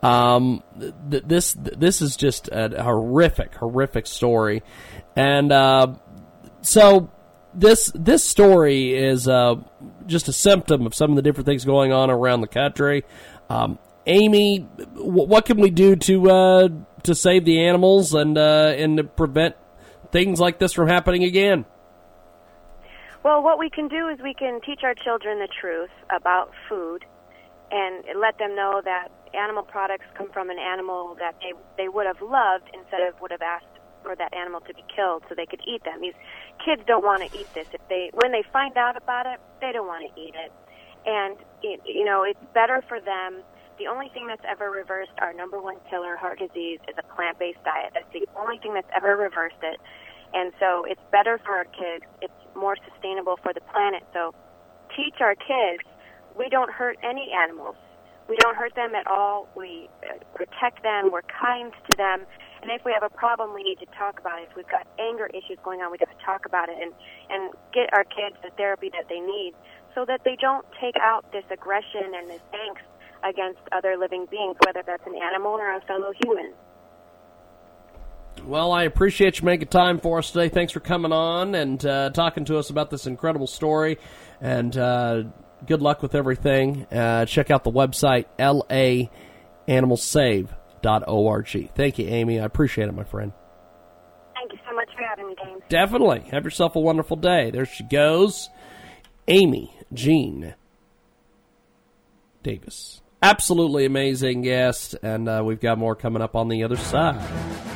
Um, th- this this is just a horrific, horrific story, and uh, so this this story is uh, just a symptom of some of the different things going on around the country. Um, Amy, w- what can we do to uh, to save the animals and uh, and to prevent things like this from happening again? Well, what we can do is we can teach our children the truth about food and let them know that animal products come from an animal that they they would have loved instead of would have asked for that animal to be killed so they could eat them. These kids don't want to eat this. If they when they find out about it, they don't want to eat it. And it, you know, it's better for them. The only thing that's ever reversed our number one killer, heart disease, is a plant-based diet. That's the only thing that's ever reversed it. And so it's better for our kids. It's more sustainable for the planet. So teach our kids we don't hurt any animals. We don't hurt them at all. We uh, protect them. We're kind to them. And if we have a problem, we need to talk about it. If we've got anger issues going on, we have to talk about it and, and get our kids the therapy that they need so that they don't take out this aggression and this angst against other living beings, whether that's an animal or a fellow human. Well, I appreciate you making time for us today. Thanks for coming on and uh, talking to us about this incredible story. And uh, good luck with everything. Uh, check out the website, laanimalsave.org. Thank you, Amy. I appreciate it, my friend. Thank you so much for having me, James. Definitely. Have yourself a wonderful day. There she goes. Amy Jean Davis. Absolutely amazing guest, and uh, we've got more coming up on the other side.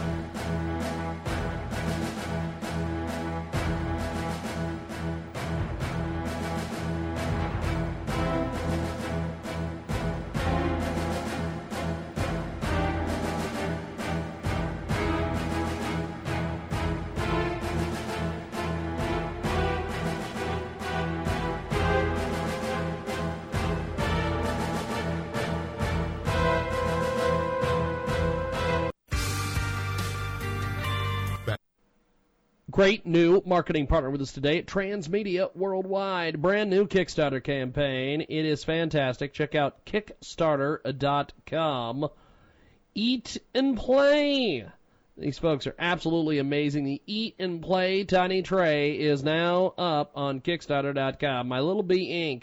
Great new marketing partner with us today at Transmedia Worldwide. Brand new Kickstarter campaign. It is fantastic. Check out Kickstarter.com. Eat and play. These folks are absolutely amazing. The Eat and Play Tiny Tray is now up on Kickstarter.com. My Little Bee Inc.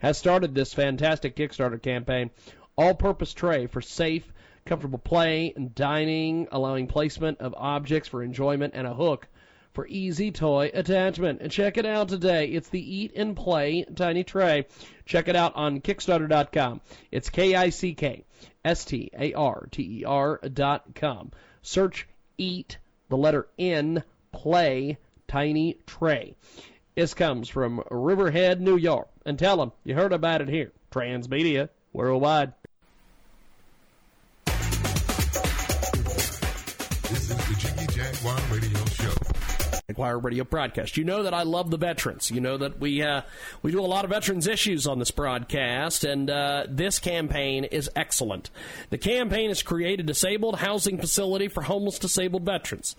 has started this fantastic Kickstarter campaign. All purpose tray for safe, comfortable play and dining, allowing placement of objects for enjoyment and a hook for easy toy attachment. And check it out today. It's the Eat and Play Tiny Tray. Check it out on Kickstarter.com. It's K I C K S T A R T E R dot com. Search Eat, the letter N, Play Tiny Tray. This comes from Riverhead, New York. And tell them you heard about it here. Transmedia Worldwide. This is the Jiggy Jaguar Radio. Jaguar Radio broadcast. You know that I love the veterans. You know that we uh, we do a lot of veterans issues on this broadcast, and uh, this campaign is excellent. The campaign is created a disabled housing facility for homeless disabled veterans.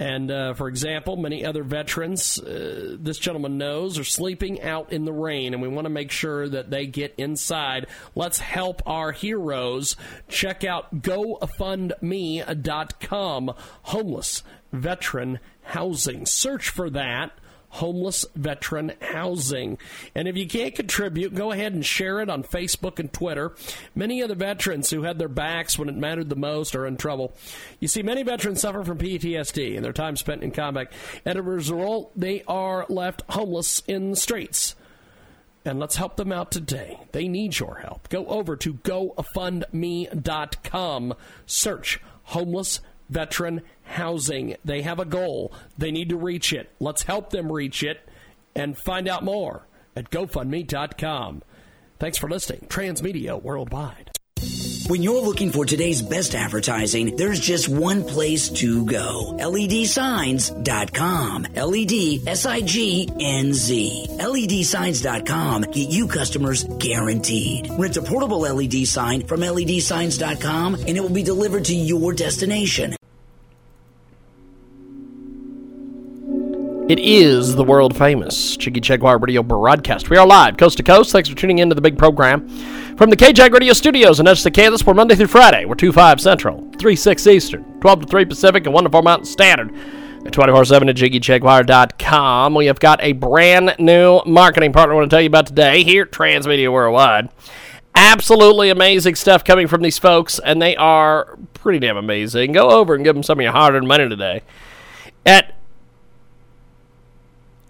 And uh, for example, many other veterans, uh, this gentleman knows, are sleeping out in the rain, and we want to make sure that they get inside. Let's help our heroes. Check out GoFundMe.com, homeless veteran housing. Search for that homeless veteran housing. And if you can't contribute, go ahead and share it on Facebook and Twitter. Many of the veterans who had their backs when it mattered the most are in trouble. You see, many veterans suffer from PTSD and their time spent in combat, and as a result, they are left homeless in the streets. And let's help them out today. They need your help. Go over to GoFundMe.com. Search homeless veteran housing. They have a goal. They need to reach it. Let's help them reach it and find out more at GoFundMe.com. Thanks for listening. Transmedia Worldwide. When you're looking for today's best advertising, there's just one place to go. LEDsignz.com. LED S-I-G-N-Z. LEDsignz.com. Get you customers guaranteed. Rent a portable LED sign from LEDsignz.com and it will be delivered to your destination. It is the world famous Jiggy Jaguar Radio broadcast. We are live, coast to coast. Thanks for tuning in to the big program from the KJAG Radio Studios in Edgerton, Kansas. We're Monday through Friday. We're 2 5 Central, 3 6 Eastern, 12 to 3 Pacific, and 1 to 4 Mountain Standard. At 24 7 at JiggyJaguar.com. We have got a brand new marketing partner I want to tell you about today here at Transmedia Worldwide. Absolutely amazing stuff coming from these folks, and they are pretty damn amazing. Go over and give them some of your hard earned money today at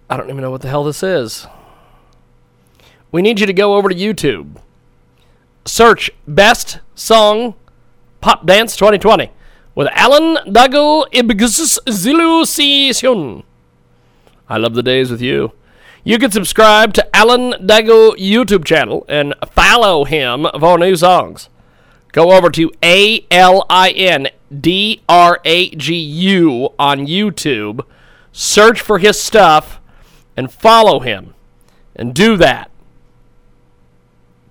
I don't even know what the hell this is. We need you to go over to YouTube. Search Best Song Pop Dance 2020. with Alin Dragu Ibguszilusion. I love the days with you. You can subscribe to Alin Dragu YouTube channel and follow him for new songs. Go over to A L I N D R A G U on YouTube, search for his stuff, and follow him. And do that.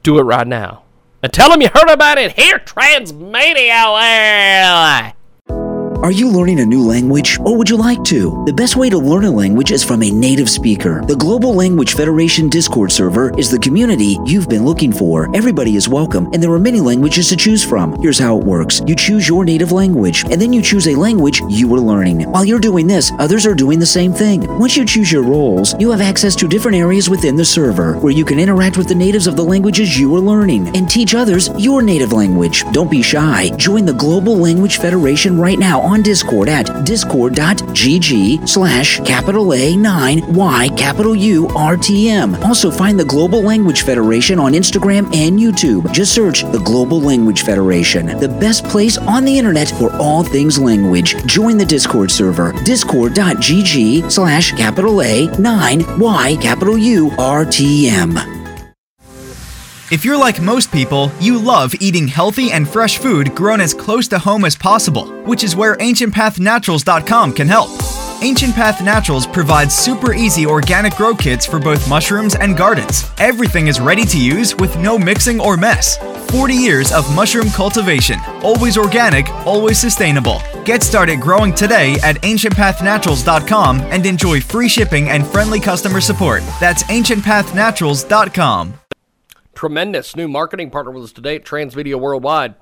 Do it right now. And tell him you heard about it here, Transmedia. Are you learning a new language or would you like to? The best way to learn a language is from a native speaker. The Global Language Federation Discord server is the community you've been looking for. Everybody is welcome and there are many languages to choose from. Here's how it works. You choose your native language and then you choose a language you are learning. While you're doing this, others are doing the same thing. Once you choose your roles, you have access to different areas within the server where you can interact with the natives of the languages you are learning and teach others your native language. Don't be shy. Join the Global Language Federation right now on Discord at discord.gg slash capital A9 Y capital U R T M. Also find the Global Language Federation on Instagram and YouTube. Just search the Global Language Federation, the best place on the internet for all things language. Join the Discord server, discord.gg slash capital A9 Y capital U R T M. If you're like most people, you love eating healthy and fresh food grown as close to home as possible, which is where AncientPathNaturals.com can help. Ancient Path Naturals provides super easy organic grow kits for both mushrooms and gardens. Everything is ready to use with no mixing or mess. 40 years of mushroom cultivation, always organic, always sustainable. Get started growing today at ancientpathnaturals.com and enjoy free shipping and friendly customer support. That's ancientpathnaturals.com. Tremendous new marketing partner with us today at Transmedia Worldwide.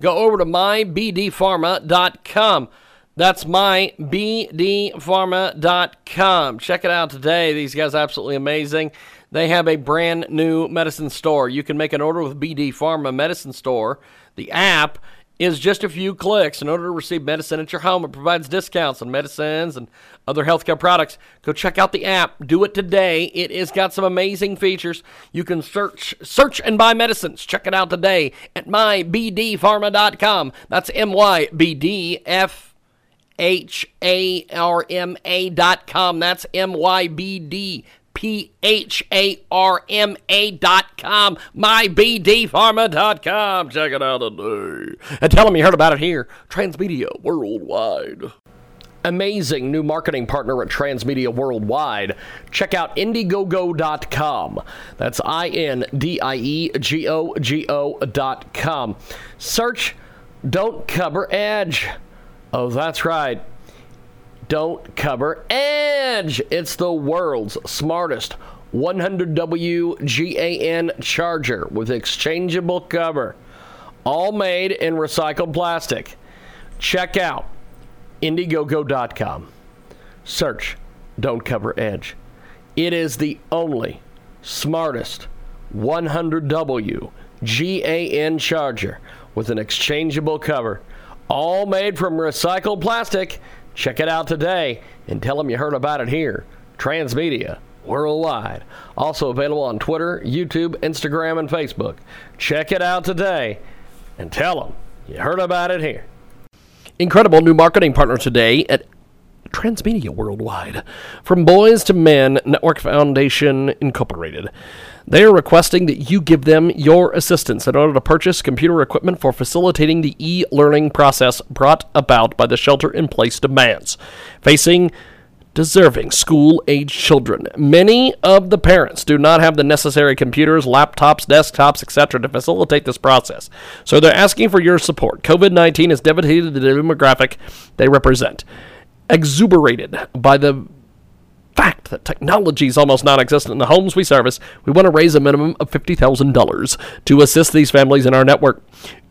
Go over to mybdpharma.com. That's mybdpharma.com. Check it out today. These guys are absolutely amazing. They have a brand new medicine store. You can make an order with BD Pharma Medicine Store. The app is just a few clicks. In order to receive medicine at your home, it provides discounts on medicines and other healthcare products. Go check out the app. Do it today. It has got some amazing features. You can search search and buy medicines. Check it out today at mybdpharma.com. That's M Y B D F H A R M A dot com. That's M Y B D P H A R M A dot com. Dot com. Check it out today. And tell them you heard about it here. Transmedia Worldwide. Amazing new marketing partner at Transmedia Worldwide. Check out Indiegogo.com. That's I N D I E G O G O dot com. Search Don't Cover Edge. Oh, that's right. Don't cover Edge. It's the world's smartest 100W GAN charger with exchangeable cover, all made in recycled plastic. Check out Indiegogo.com. Search Don't Cover Edge. It is the only smartest 100W GAN charger with an exchangeable cover, all made from recycled plastic. Check it out today and tell them you heard about it here. Transmedia worldwide. Also available on Twitter, YouTube, Instagram, and Facebook. Check it out today and tell them you heard about it here. Incredible new marketing partner today at Transmedia Worldwide. From Boys to Men Network Foundation Incorporated. They are requesting that you give them your assistance in order to purchase computer equipment for facilitating the e learning process brought about by the shelter in place demands facing deserving school age children. Many of the parents do not have the necessary computers, laptops, desktops, etc. to facilitate this process. So they're asking for your support. COVID 19 has devastated the demographic they represent. Exuberated by the fact that technology is almost non existent in the homes we service, we want to raise a minimum of $50,000 to assist these families in our network.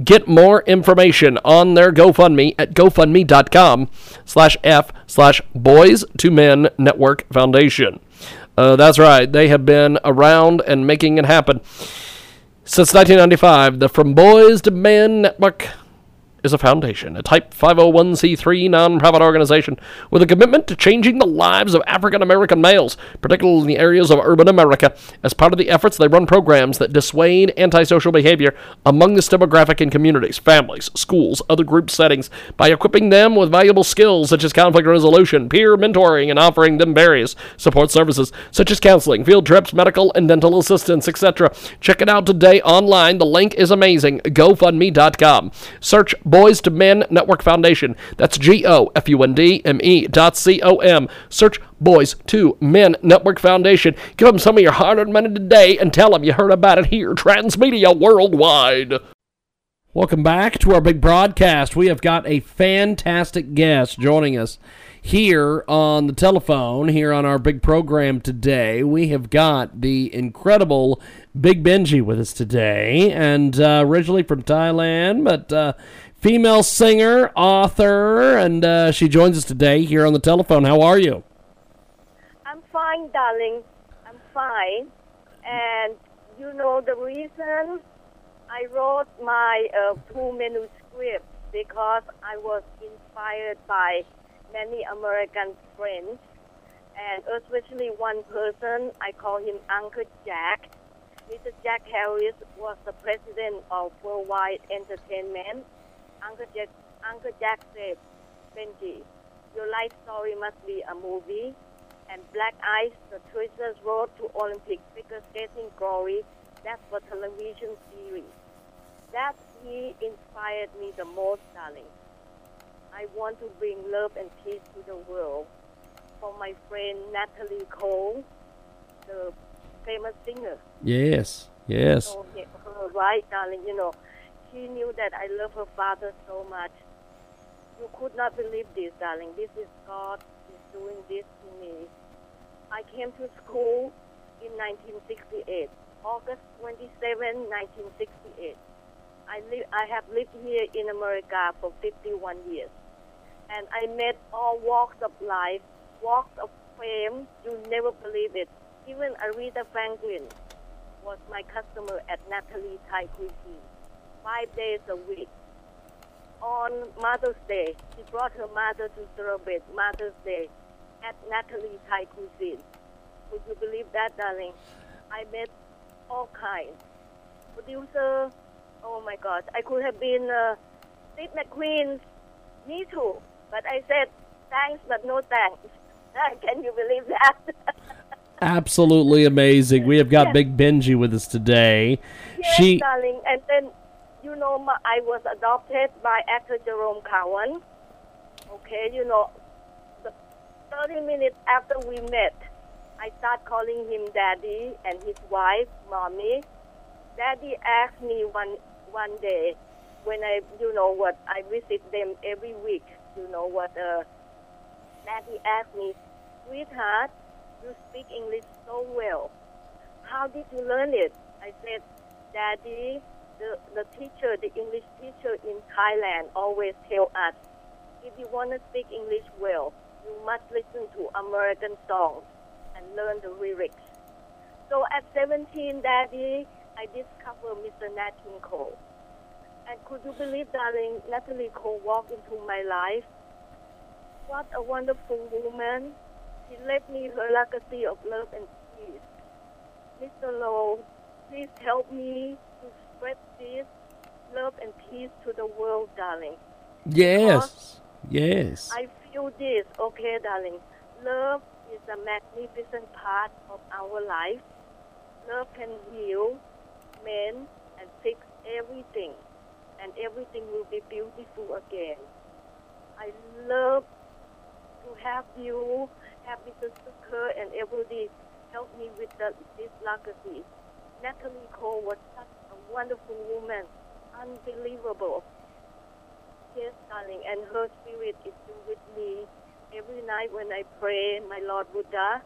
Get more information on their GoFundMe at gofundme.com slash F slash Boys to Men Network Foundation. Uh, that's right, they have been around and making it happen. Since 1995, the From Boys to Men Network is a foundation, a Type 501c3 nonprofit organization with a commitment to changing the lives of African American males, particularly in the areas of urban America. As part of the efforts, they run programs that dissuade antisocial behavior among this demographic in communities, families, schools, other group settings by equipping them with valuable skills such as conflict resolution, peer mentoring, and offering them various support services such as counseling, field trips, medical and dental assistance, etc. Check it out today online. The link is amazing. GoFundMe.com. Search Boys to Men Network Foundation. That's G O F U N D M E dot C O M. Search Boys to Men Network Foundation. Give them some of your hard earned money today and tell them you heard about it here, Transmedia Worldwide. Welcome back to our big broadcast. We have got a fantastic guest joining us here on the telephone, here on our big program today. We have got the incredible Big Benji with us today, and uh, originally from Thailand, but uh, female singer, author, and uh, she joins us today here on the telephone. How are you? I'm fine, darling. I'm fine. And you know the reason I wrote my uh, two manuscripts because I was inspired by many American friends, and especially one person. I call him Uncle Jack. Mr. Jack Harris was the president of Worldwide Entertainment. Uncle Jack, Uncle Jack said, Benji, your life story must be a movie. And Black Ice, the Treasures Road to Olympic figure skating glory, that's for television series. That he inspired me the most, darling. I want to bring love and peace to the world. For my friend Natalie Cole, the famous singer. Yes, yes. So, her right, darling, you know, she knew that I love her father so much. You could not believe this, darling. This is God is doing this to me. I came to school in 1968, August 27, 1968. I, li- I have lived here in America for 51 years. And I met all walks of life, walks of fame. You never believe it. Even Aretha Franklin was my customer at Natalie Thai Cuisine, five days a week. On Mother's Day, she brought her mother to celebrate Mother's Day at Natalie Thai Cuisine. Would you believe that, darling? I met all kinds. Producer, oh my God, I could have been uh, Steve McQueen's me too. But I said, thanks, but no thanks. [LAUGHS] Can you believe that? [LAUGHS] Absolutely amazing. We have got Yes. Big Benji with us today. yes, she darling. And then, you know, my, I was adopted by actor Jerome Cowan. Okay, you know, 30 minutes after we met, I start calling him daddy and his wife, mommy. Daddy asked me one one day when I, you know what, I visit them every week. You know what? Uh, Daddy asked me, sweetheart, you speak English so well. How did you learn it? I said, Daddy, the, the teacher, the English teacher in Thailand always tell us, if you want to speak English well, you must listen to American songs and learn the lyrics. So at 17, Daddy, I discovered Mr. Nat King Cole. And could you believe, darling, Natalie Cole walked into my life? What a wonderful woman. She left me her legacy of love and peace. Mr. Lowe, please help me spread this love and peace to the world, darling. yes, yes. I feel this, okay, darling. Love is a magnificent part of our life. Love can heal, mend, and fix everything, and everything will be beautiful again. I love to have you, have Mr. Zucker, and everybody help me with the, this legacy. Natalie Cole was such a wonderful woman, unbelievable. Yes, darling, and her spirit is still with me. Every night when I pray, my Lord Buddha,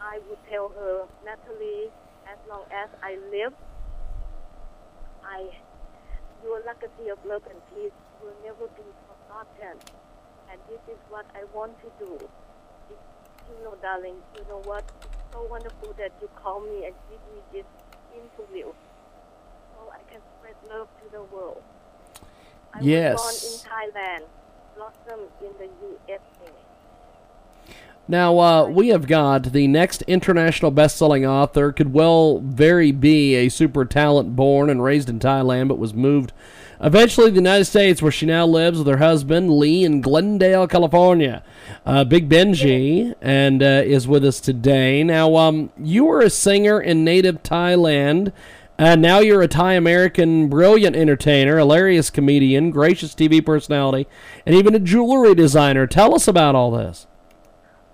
I would tell her, Natalie, as long as I live, I, your legacy of love and peace will never be forgotten. And this is what I want to do. It, you know, darling, you know what? It's so wonderful that you call me and give me this interview I can spread love to the world. I Yes. was born in Thailand, in the USA. Now, uh, we have got the next international best-selling author. Could well very be a super talent born and raised in Thailand, but was moved eventually to the United States, where she now lives with her husband Lee in Glendale, California. Uh, Big Benji, and uh, is with us today. Now, um, you were a singer in native Thailand. And now you're a Thai American brilliant entertainer, hilarious comedian, gracious TV personality, and even a jewelry designer. Tell us about all this.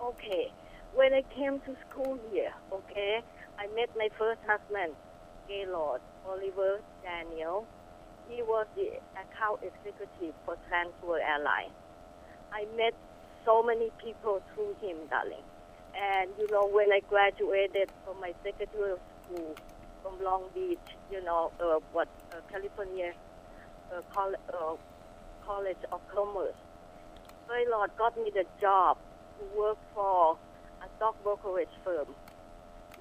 Okay, when I came to school here, okay, I met my first husband, Gaylord Oliver Daniel. He was the account executive for Transworld Airlines. I met so many people through him, darling. And you know, when I graduated from my secretarial school from Long Beach, you know, uh, what uh, California uh, Col- uh, College of Commerce, My Lord got me the job to work for a stock brokerage firm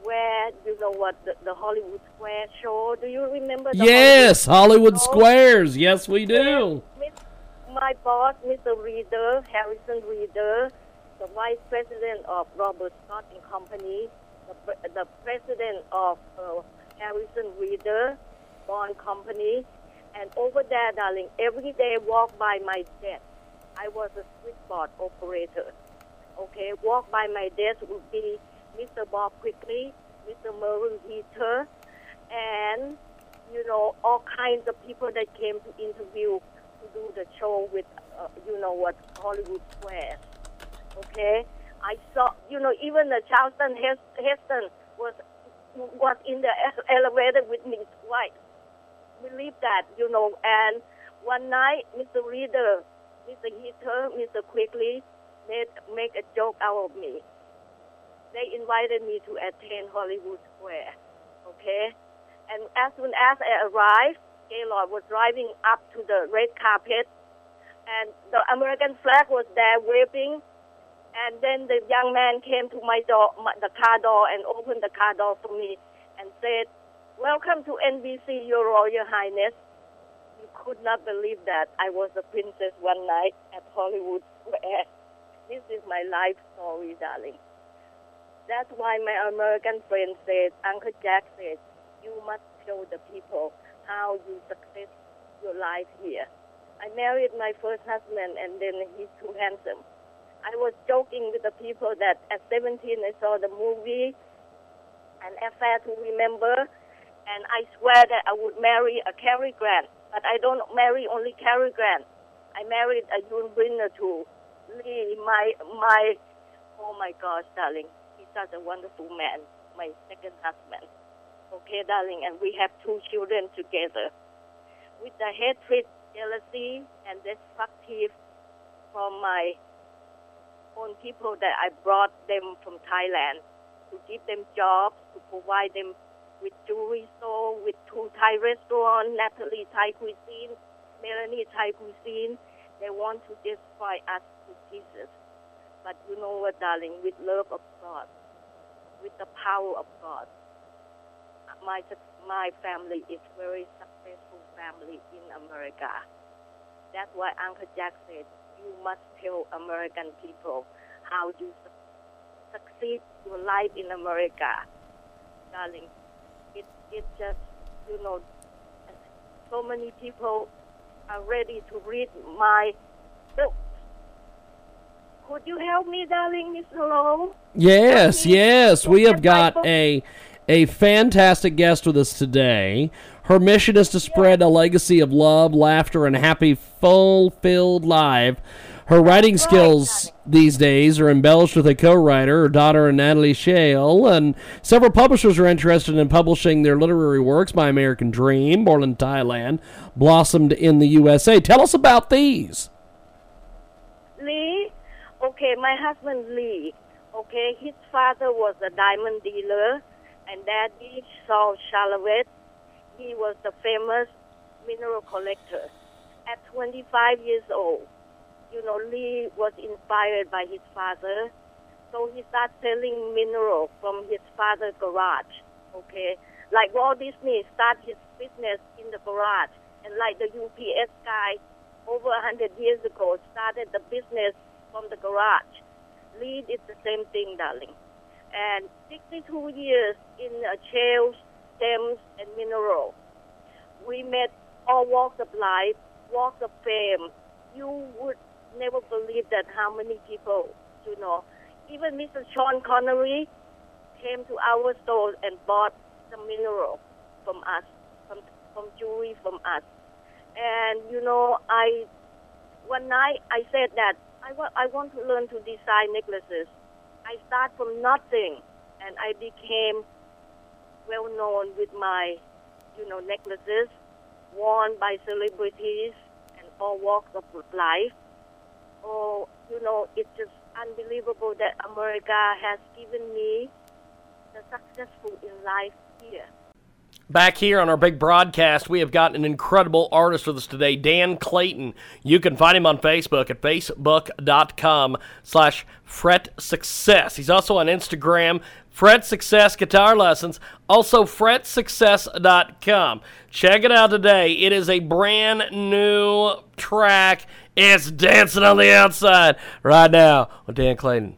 where you know what the, the Hollywood Square show. Do you remember? The Yes, Hollywood? Squares. Yes, we do. Miss- My boss, Mr. Reader, Harrison Reader, the vice president of Robert Scott and Company, the, the president of uh, Harrison Reader Bond Company, and over there, darling, every day walk by my desk. I was a switchboard operator. Okay, walk by my desk would be Mr. Bob Quigley, Mr. Mervyn Heatter, and you know all kinds of people that came to interview to do the show with uh, you know what Hollywood Square. Okay, I saw you know even the Charlton Heston was was in the elevator with me twice. Believe that you know. And one night, Mr. Reader, Mr. Heatter, Mr. Quigley made make a joke out of me. They invited me to attend Hollywood Square. Okay, and as soon as I arrived, Gaylord was driving up to the red carpet, and the American flag was there waving. And then the young man came to my door, my, the car door, and opened the car door for me, and said, "Welcome to NBC, Your Royal Highness." You could not believe that I was a princess one night at Hollywood Square. This is my life story, darling. That's why my American friend said, Uncle Jack said, you must show the people how you success your life here. I married my first husband and then he's too handsome. I was joking with the people that at 17 I saw the movie An Affair to Remember and I swear that I would marry a Cary Grant. But I don't marry only Cary Grant. I married a Yul Brynner too. Lee, my, my, oh my gosh, darling. He's such a wonderful man. My second husband. Okay, darling, and we have two children together. With the hatred, jealousy, and destructive from my own people that I brought them from Thailand to give them jobs, to provide them with jewelry store, with two Thai restaurants, Natalie Thai Cuisine, Melanie Thai Cuisine. They want to destroy us to pieces. But you know what, darling, with love of God, with the power of God, my my family is very successful family in America. That's why Uncle Jack said you must tell American people how you su- succeed your life in America, darling. It it just you know so many people are ready to read my book. Could you help me, darling, Miss Hello? Yes, yes. We have got a a fantastic guest with us today. Her mission is to spread a legacy of love, laughter, and happy, fulfilled life. Her writing skills these days are embellished with a co-writer, her daughter Natalie Shale, and several publishers are interested in publishing their literary works. My American Dream, born in Thailand, blossomed in the USA. Tell us about these. Lee, okay, my husband Lee, okay, his father was a diamond dealer, and daddy Saul Shalavet, he was the famous mineral collector. At 25 years old, you know, Lee was inspired by his father, so he started selling mineral from his father's garage, okay? Like Walt Disney started his business in the garage, and like the UPS guy over hundred years ago started the business from the garage. Lead is the same thing, darling. And 62 years in uh, shales, stems, and mineral. We met all walks of life, walks of fame. You would never believe that how many people, you know. Even Mr. Sean Connery came to our store and bought some mineral from us, from, from jewelry from us. And, you know, I, one night I said that I, wa- I want to learn to design necklaces. I start from nothing and I became well known with my, you know, necklaces worn by celebrities and all walks of life. Oh, you know, it's just unbelievable that America has given me the successful in life here. Back here on our big broadcast, we have got an incredible artist with us today, Dan Clayton. You can find him on Facebook at facebook.com slash fret success. He's also on Instagram, Fret Success Guitar Lessons, also fretsuccess.com. Check it out today. It is a brand new track. It's dancing on the outside right now with Dan Clayton.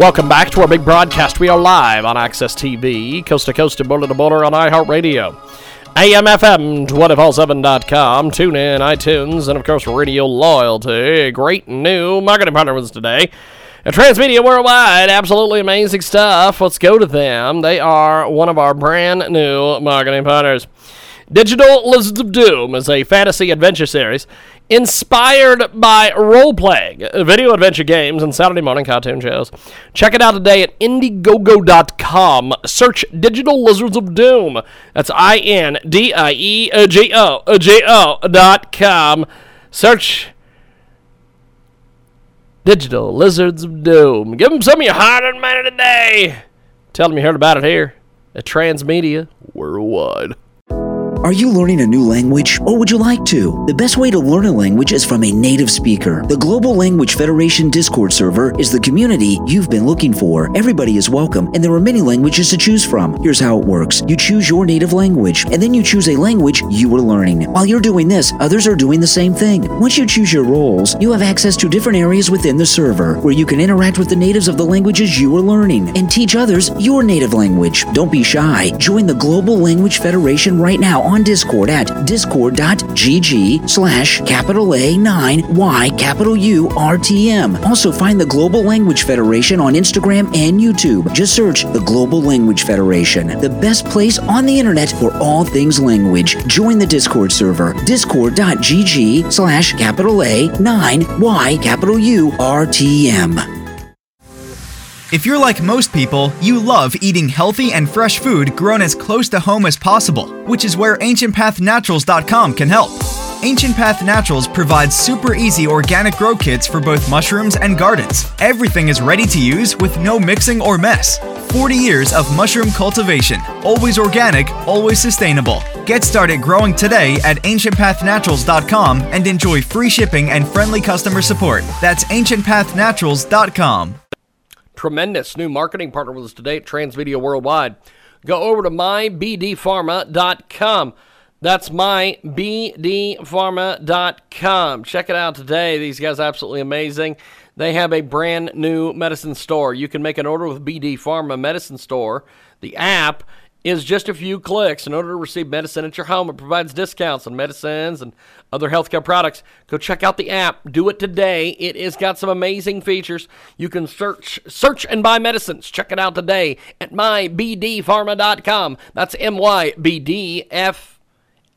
Welcome back to our big broadcast. We are live on Access TV, coast to coast and border to border on iHeartRadio, AMFM247.com, tune in, iTunes, and of course, Radio Loyalty. Great new marketing partner with us today. Transmedia Worldwide, absolutely amazing stuff. Let's go to them. They are one of our brand new marketing partners. Digital Lizards of Doom is a fantasy adventure series inspired by role playing, video adventure games, and Saturday morning cartoon shows. Check it out today at Indiegogo.com. Search Digital Lizards of Doom. That's I N D I E G O G O dot com. Search Digital Lizards of Doom. Give them some of your hard earned money today. Tell them you heard about it here at Transmedia Worldwide. Are you learning a new language or would you like to? The best way to learn a language is from a native speaker. The Global Language Federation Discord server is the community you've been looking for. Everybody is welcome and there are many languages to choose from. Here's how it works. You choose your native language and then you choose a language you are learning. While you're doing this, others are doing the same thing. Once you choose your roles, you have access to different areas within the server where you can interact with the natives of the languages you are learning and teach others your native language. Don't be shy. Join the Global Language Federation right now on Discord at discord.gg slash capital A 9 Y capital U R T M. Also find the Global Language Federation on Instagram and YouTube. Just search the Global Language Federation, the best place on the internet for all things language. Join the Discord server, discord.gg slash capital A 9 Y capital U R T M. If you're like most people, you love eating healthy and fresh food grown as close to home as possible, which is where AncientPathNaturals.com can help. Ancient Path Naturals provides super easy organic grow kits for both mushrooms and gardens. Everything is ready to use with no mixing or mess. 40 years of mushroom cultivation, always organic, always sustainable. Get started growing today at ancientpathnaturals.com and enjoy free shipping and friendly customer support. That's ancientpathnaturals.com. tremendous new marketing partner with us today at Transmedia Worldwide. Go over to mybdpharma.com. That's mybdpharma.com. Check it out today. These guys are absolutely amazing. They have a brand new medicine store. You can make an order with BD Pharma Medicine Store. The app is just a few clicks. In order to receive medicine at your home, it provides discounts on medicines and other healthcare products. Go check out the app. Do it today. It has got some amazing features. You can search search and buy medicines. Check it out today at mybdpharma.com. That's M Y B D F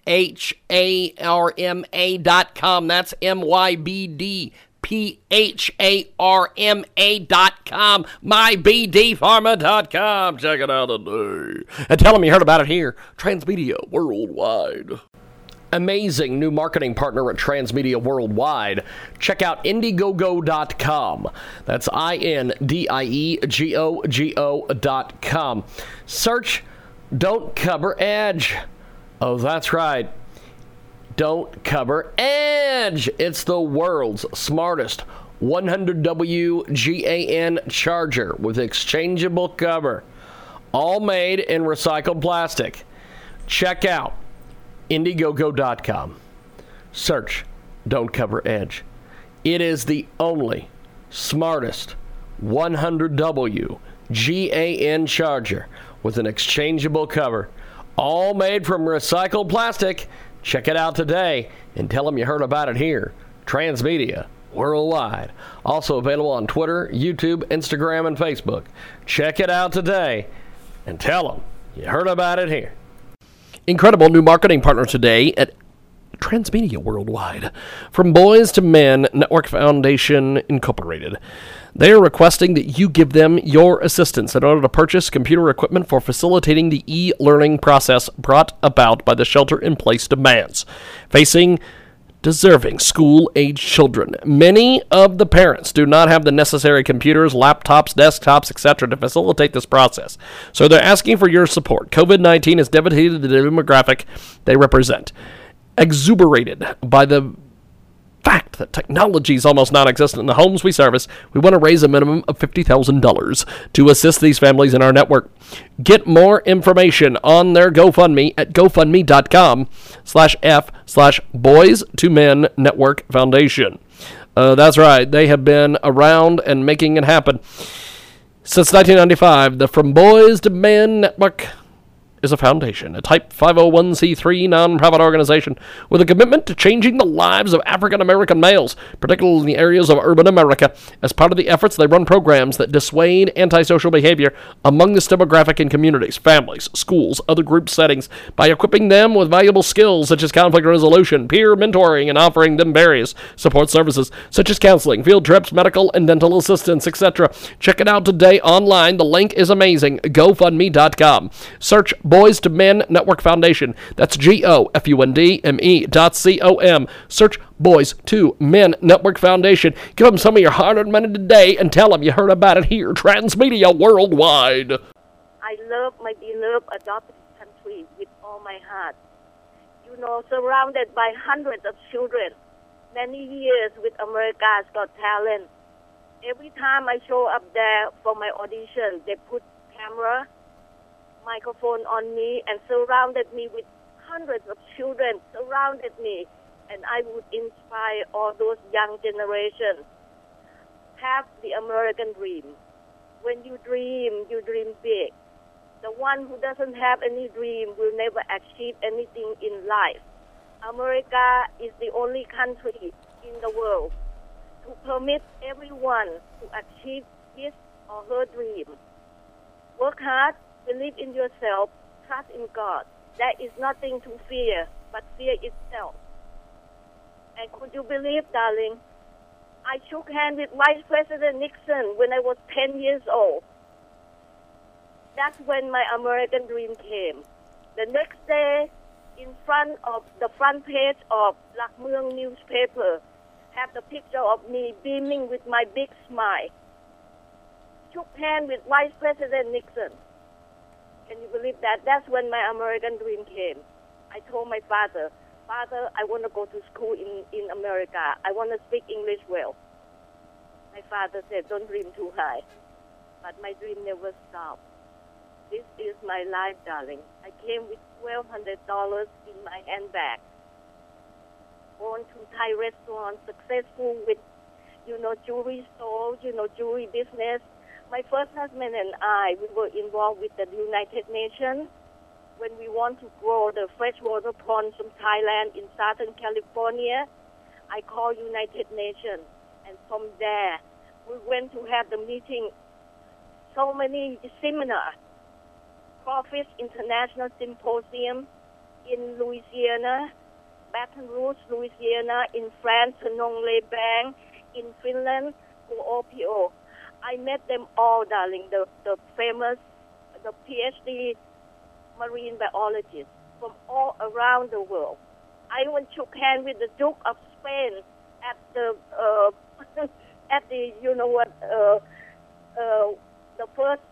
H A R M A dot com. That's M Y B D P H A R M A dot com. MyBDPharma dot com. Check it out today. And tell them you heard about it here. Transmedia Worldwide. Amazing new marketing partner at Transmedia Worldwide. Check out Indiegogo.com. That's I N D I E G O G O dot com. Search Don't Cover Edge. Oh, that's right. Don't cover Edge. It's the world's smartest 100W GAN charger with exchangeable cover, all made in recycled plastic. Check out Indiegogo.com. Search Don't Cover Edge. It is the only smartest 100W GAN charger with an exchangeable cover, all made from recycled plastic. Check it out today and tell them you heard about it here. Transmedia worldwide. Also available on Twitter, YouTube, Instagram, and Facebook. Check it out today and tell them you heard about it here. Incredible new marketing partner today at Transmedia Worldwide. From Boys to Men Network Foundation Incorporated. They are requesting that you give them your assistance in order to purchase computer equipment for facilitating the e learning process brought about by the shelter in place demands facing deserving school age children. Many of the parents do not have the necessary computers, laptops, desktops, etc. to facilitate this process. So they're asking for your support. COVID 19 has devastated the demographic they represent. Exuberated by the fact that technology is almost non existent in the homes we service, we want to raise a minimum of $50,000 to assist these families in our network. Get more information on their GoFundMe at gofundme.com slash F slash Boys to Men Network Foundation. Uh, that's right, they have been around and making it happen. Since 1995, the From Boys to Men Network is a foundation, a Type 501c3 nonprofit organization with a commitment to changing the lives of African American males, particularly in the areas of urban America. As part of the efforts, they run programs that dissuade antisocial behavior among this demographic in communities, families, schools, other group settings by equipping them with valuable skills such as conflict resolution, peer mentoring, and offering them various support services such as counseling, field trips, medical and dental assistance, etc. Check it out today online. The link is amazing. GoFundMe.com. Search Boys to Men Network Foundation. That's G O F U N D M E dot C O M. Search Boys to Men Network Foundation. Give them some of your hard earned money today and tell them you heard about it here, Transmedia Worldwide. I love my beloved adopted country with all my heart. You know, surrounded by hundreds of children, many years with America's Got Talent. Every time I show up there for my audition, they put camera, microphone on me, and surrounded me with hundreds of children surrounded me, and I would inspire all those young generations. Have the American dream. When you dream, you dream big. The one who doesn't have any dream will never achieve anything in life. America is the only country in the world to permit everyone to achieve his or her dream. Work hard, believe in yourself, trust in God. There is nothing to fear but fear itself. And could you believe, darling, I shook hands with Vice President Nixon when I was 10 years old. That's when my American dream came. The next day, in front of the front page of Lak Mueang newspaper, have the picture of me beaming with my big smile. Shook hands with Vice President Nixon. Can you believe that? That's when my American dream came. I told my father, Father, I want to go to school in, in America. I want to speak English well. My father said, Don't dream too high. But my dream never stopped. This is my life, darling. I came with $1,200 in my handbag. Born to Thai restaurant, successful with, you know, jewelry store, you know, jewelry business. My first husband and I, we were involved with the United Nations when we want to grow the freshwater prawns from Thailand in Southern California. I called United Nations, and from there, we went to have the meeting. So many seminars, Crawfish International Symposium in Louisiana, Baton Rouge, Louisiana, in France, Nong Le Bang, in Finland, OPO. I met them all, darling, the, the famous, the PhD marine biologists from all around the world. I even shook hands with the Duke of Spain at the uh, [LAUGHS] at the you know what uh, uh, the first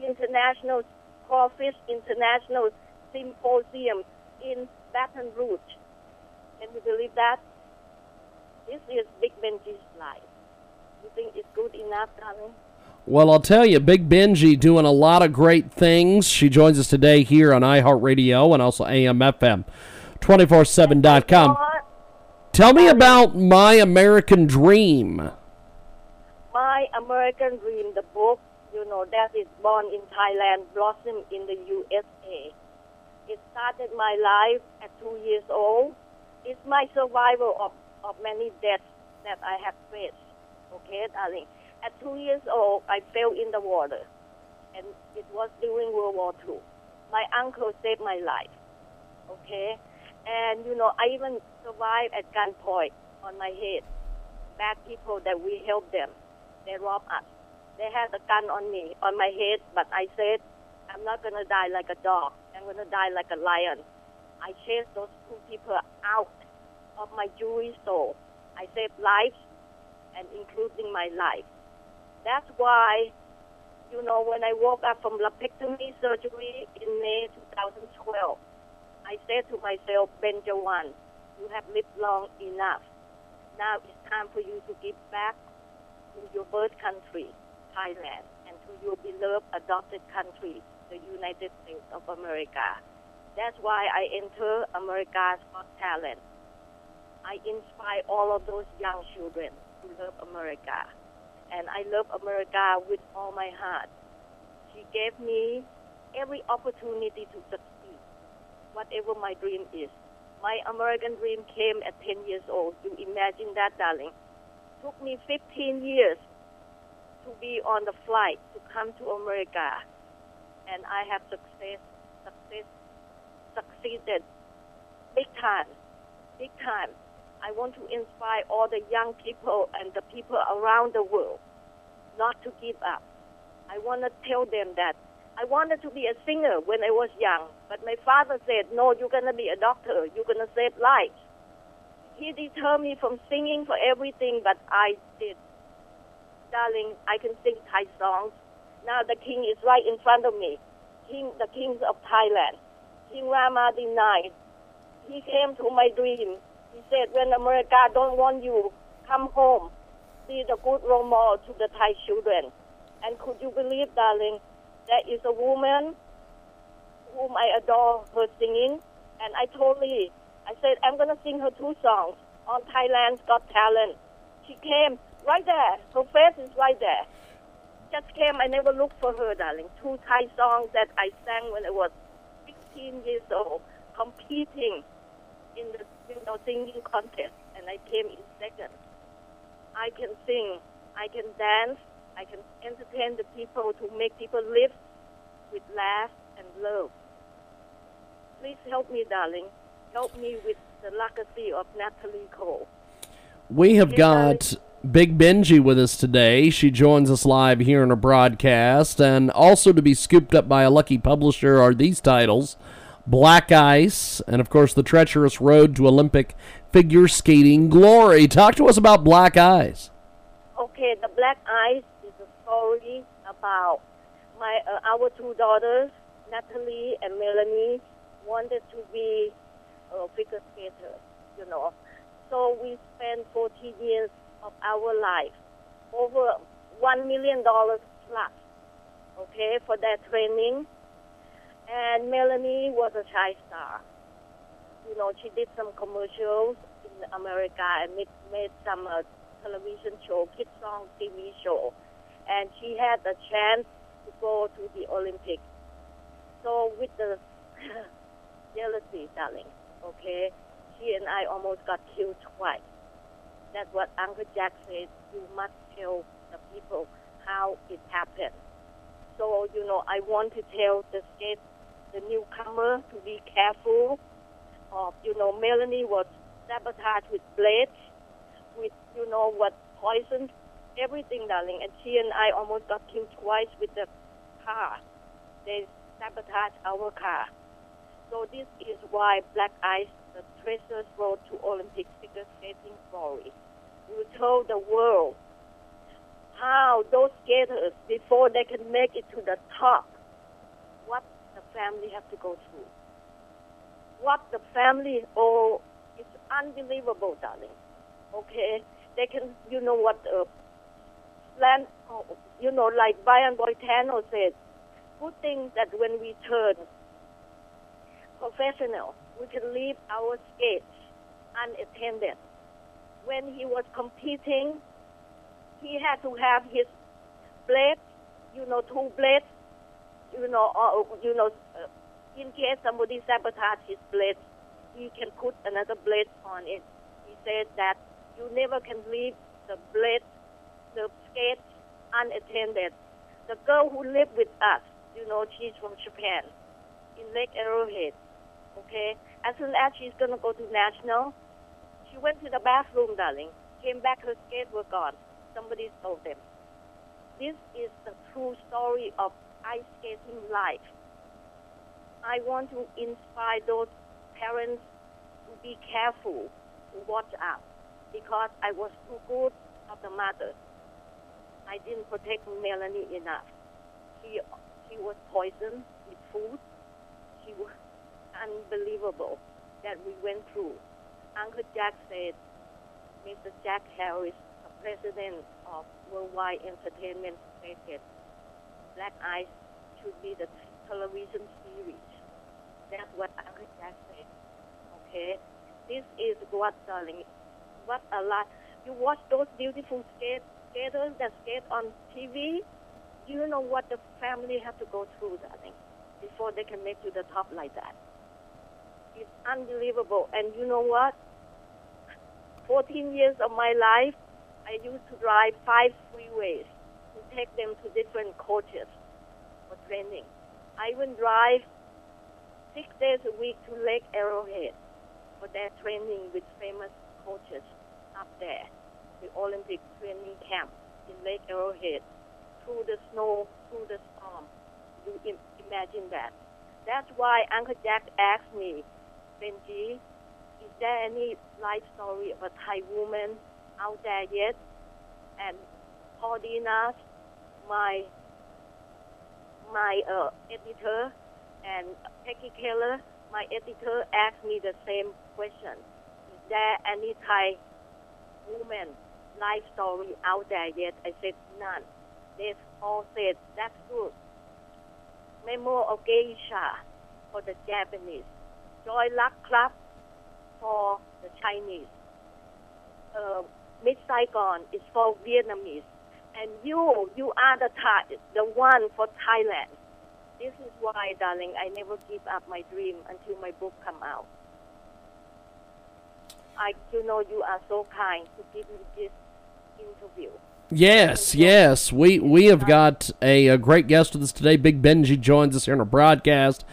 international crawfish international symposium in Baton Rouge. Can you believe that? This is Big Benji's life. You think it's good enough, darling? Well, I'll tell you, Big Benji doing a lot of great things. She joins us today here on iHeartRadio and also AMFM, 247.com. Tell me about My American Dream. My American Dream, the book, you know, that is born in Thailand, blossomed in the USA. It started my life at two years old. It's my survival of, of many deaths that I have faced. Okay, darling. At two years old, I fell in the water, and it was during World War II. My uncle saved my life. Okay, and you know, I even survived at gunpoint on my head. Bad people that we helped them, they robbed us. They had a gun on me, on my head, but I said, I'm not gonna die like a dog. I'm gonna die like a lion. I chased those two people out of my jewelry store. I saved lives, and including my life. That's why, you know, when I woke up from lumpectomy surgery in May 2012, I said to myself, Benjawan, you have lived long enough. Now it's time for you to give back to your birth country, Thailand, and to your beloved adopted country, the United States of America. That's why I enter America's Got Talent. I inspire all of those young children love America and I love America with all my heart. She gave me every opportunity to succeed, whatever my dream is. My American dream came at 10 years old. You imagine that, darling. Took me 15 years to be on the flight to come to America, and I have success, success, succeeded big time, big time. I want to inspire all the young people and the people around the world not to give up. I want to tell them that I wanted to be a singer when I was young, but my father said, "No, you're gonna be a doctor. You're gonna save lives." He deterred me from singing for everything, but I did. Darling, I can sing Thai songs. Now the king is right in front of me. King, the kings of Thailand. King Rama denied. He came to my dream. He said, when America don't want you, come home. Be the good role model to the Thai children. And could you believe, darling, there is a woman whom I adore her singing. And I told Lee, I said, I'm going to sing her two songs on Thailand's Got Talent. She came right there. Her face is right there. Just came. I never looked for her, darling. Two Thai songs that I sang when I was 16 years old, competing in the you know singing contest, and I came in second. I can sing. I can dance. I can entertain the people to make people live with laugh and love. Please help me, darling. Help me with the legacy of Natalie Cole. We have got Big Benji with us today. She joins us live here in a broadcast, and also to be scooped up by a lucky publisher are these titles Black Ice, and of course, The Treacherous Road to Olympic Figure Skating Glory. Talk to us about Black Ice. Okay, the Black Ice is a story about my uh, our two daughters, Natalie and Melanie, wanted to be uh, figure skaters, you know. So we spent 14 years of our life, over one million dollars plus, okay, for that training. And Melanie was a child star. You know, she did some commercials in America and made, made some uh, television show, kids song TV show, and she had the chance to go to the Olympics. So with the [LAUGHS] jealousy, darling, okay, she and I almost got killed twice. That's what Uncle Jack said. You must tell the people how it happened. So you know, I want to tell the skate, the newcomer, to be careful. Of you know, Melanie was sabotaged with blades with you know what poison, everything, darling. And she and I almost got killed twice with the car. They sabotaged our car. So this is why Black Ice, the Treasures Road to Olympic figure skating story, will tell the world how those skaters, before they can make it to the top, family have to go through. What the family, oh, it's unbelievable, darling okay, they can, you know what, uh, land, oh, you know, like Brian Boitano said, good thing that when we turn professional, we can leave our skates unattended. When he was competing, he had to have his blades, you know, two blades, you know, or, you know, uh, in case somebody sabotage his blades, he can put another blade on it. He said that you never can leave the blade, the skate unattended. The girl who lived with us, you know, she's from Japan, in Lake Arrowhead. Okay, as soon as she's gonna go to national, she went to the bathroom, darling. Came back, her skates were gone. Somebody stole them. This is the true story of ice skating life. I want to inspire those parents to be careful, to watch out because I was too good of the mother. I didn't protect Melanie enough. She, she was poisoned with food. She was unbelievable that we went through. Uncle Jack said, Mr. Jack Harris, the president of Worldwide Entertainment, stated, Black Ice should be the television series. That's what Uncle Jack said. Okay? This is what, darling, what a lot. You watch those beautiful skate, skaters that skate on TV. You know what the family have to go through, darling? before they can make to the top like that. It's unbelievable. And you know what? 14 years of my life, I used to drive five freeways take them to different coaches for training. I even drive six days a week to Lake Arrowhead for their training with famous coaches up there, the Olympic training camp in Lake Arrowhead, through the snow, through the storm. You Im- imagine that. That's why Uncle Jack asked me, Benji, is there any life story of a Thai woman out there yet? And Paulina, my my uh, editor, and Peggy Keller, my editor, asked me the same question. Is there any Thai woman life story out there yet? I said none. They all said that's good. Memo of Geisha for the Japanese. Joy Luck Club for the Chinese. Uh, Miss Saigon is for Vietnamese. And you, you are the Thai, the one for Thailand. This is why, darling, I never give up my dream until my book come out. I, you know, you are so kind to give me this interview. Yes, yes. We we have got a, a great guest with us today. Big Benji joins us here in our broadcast.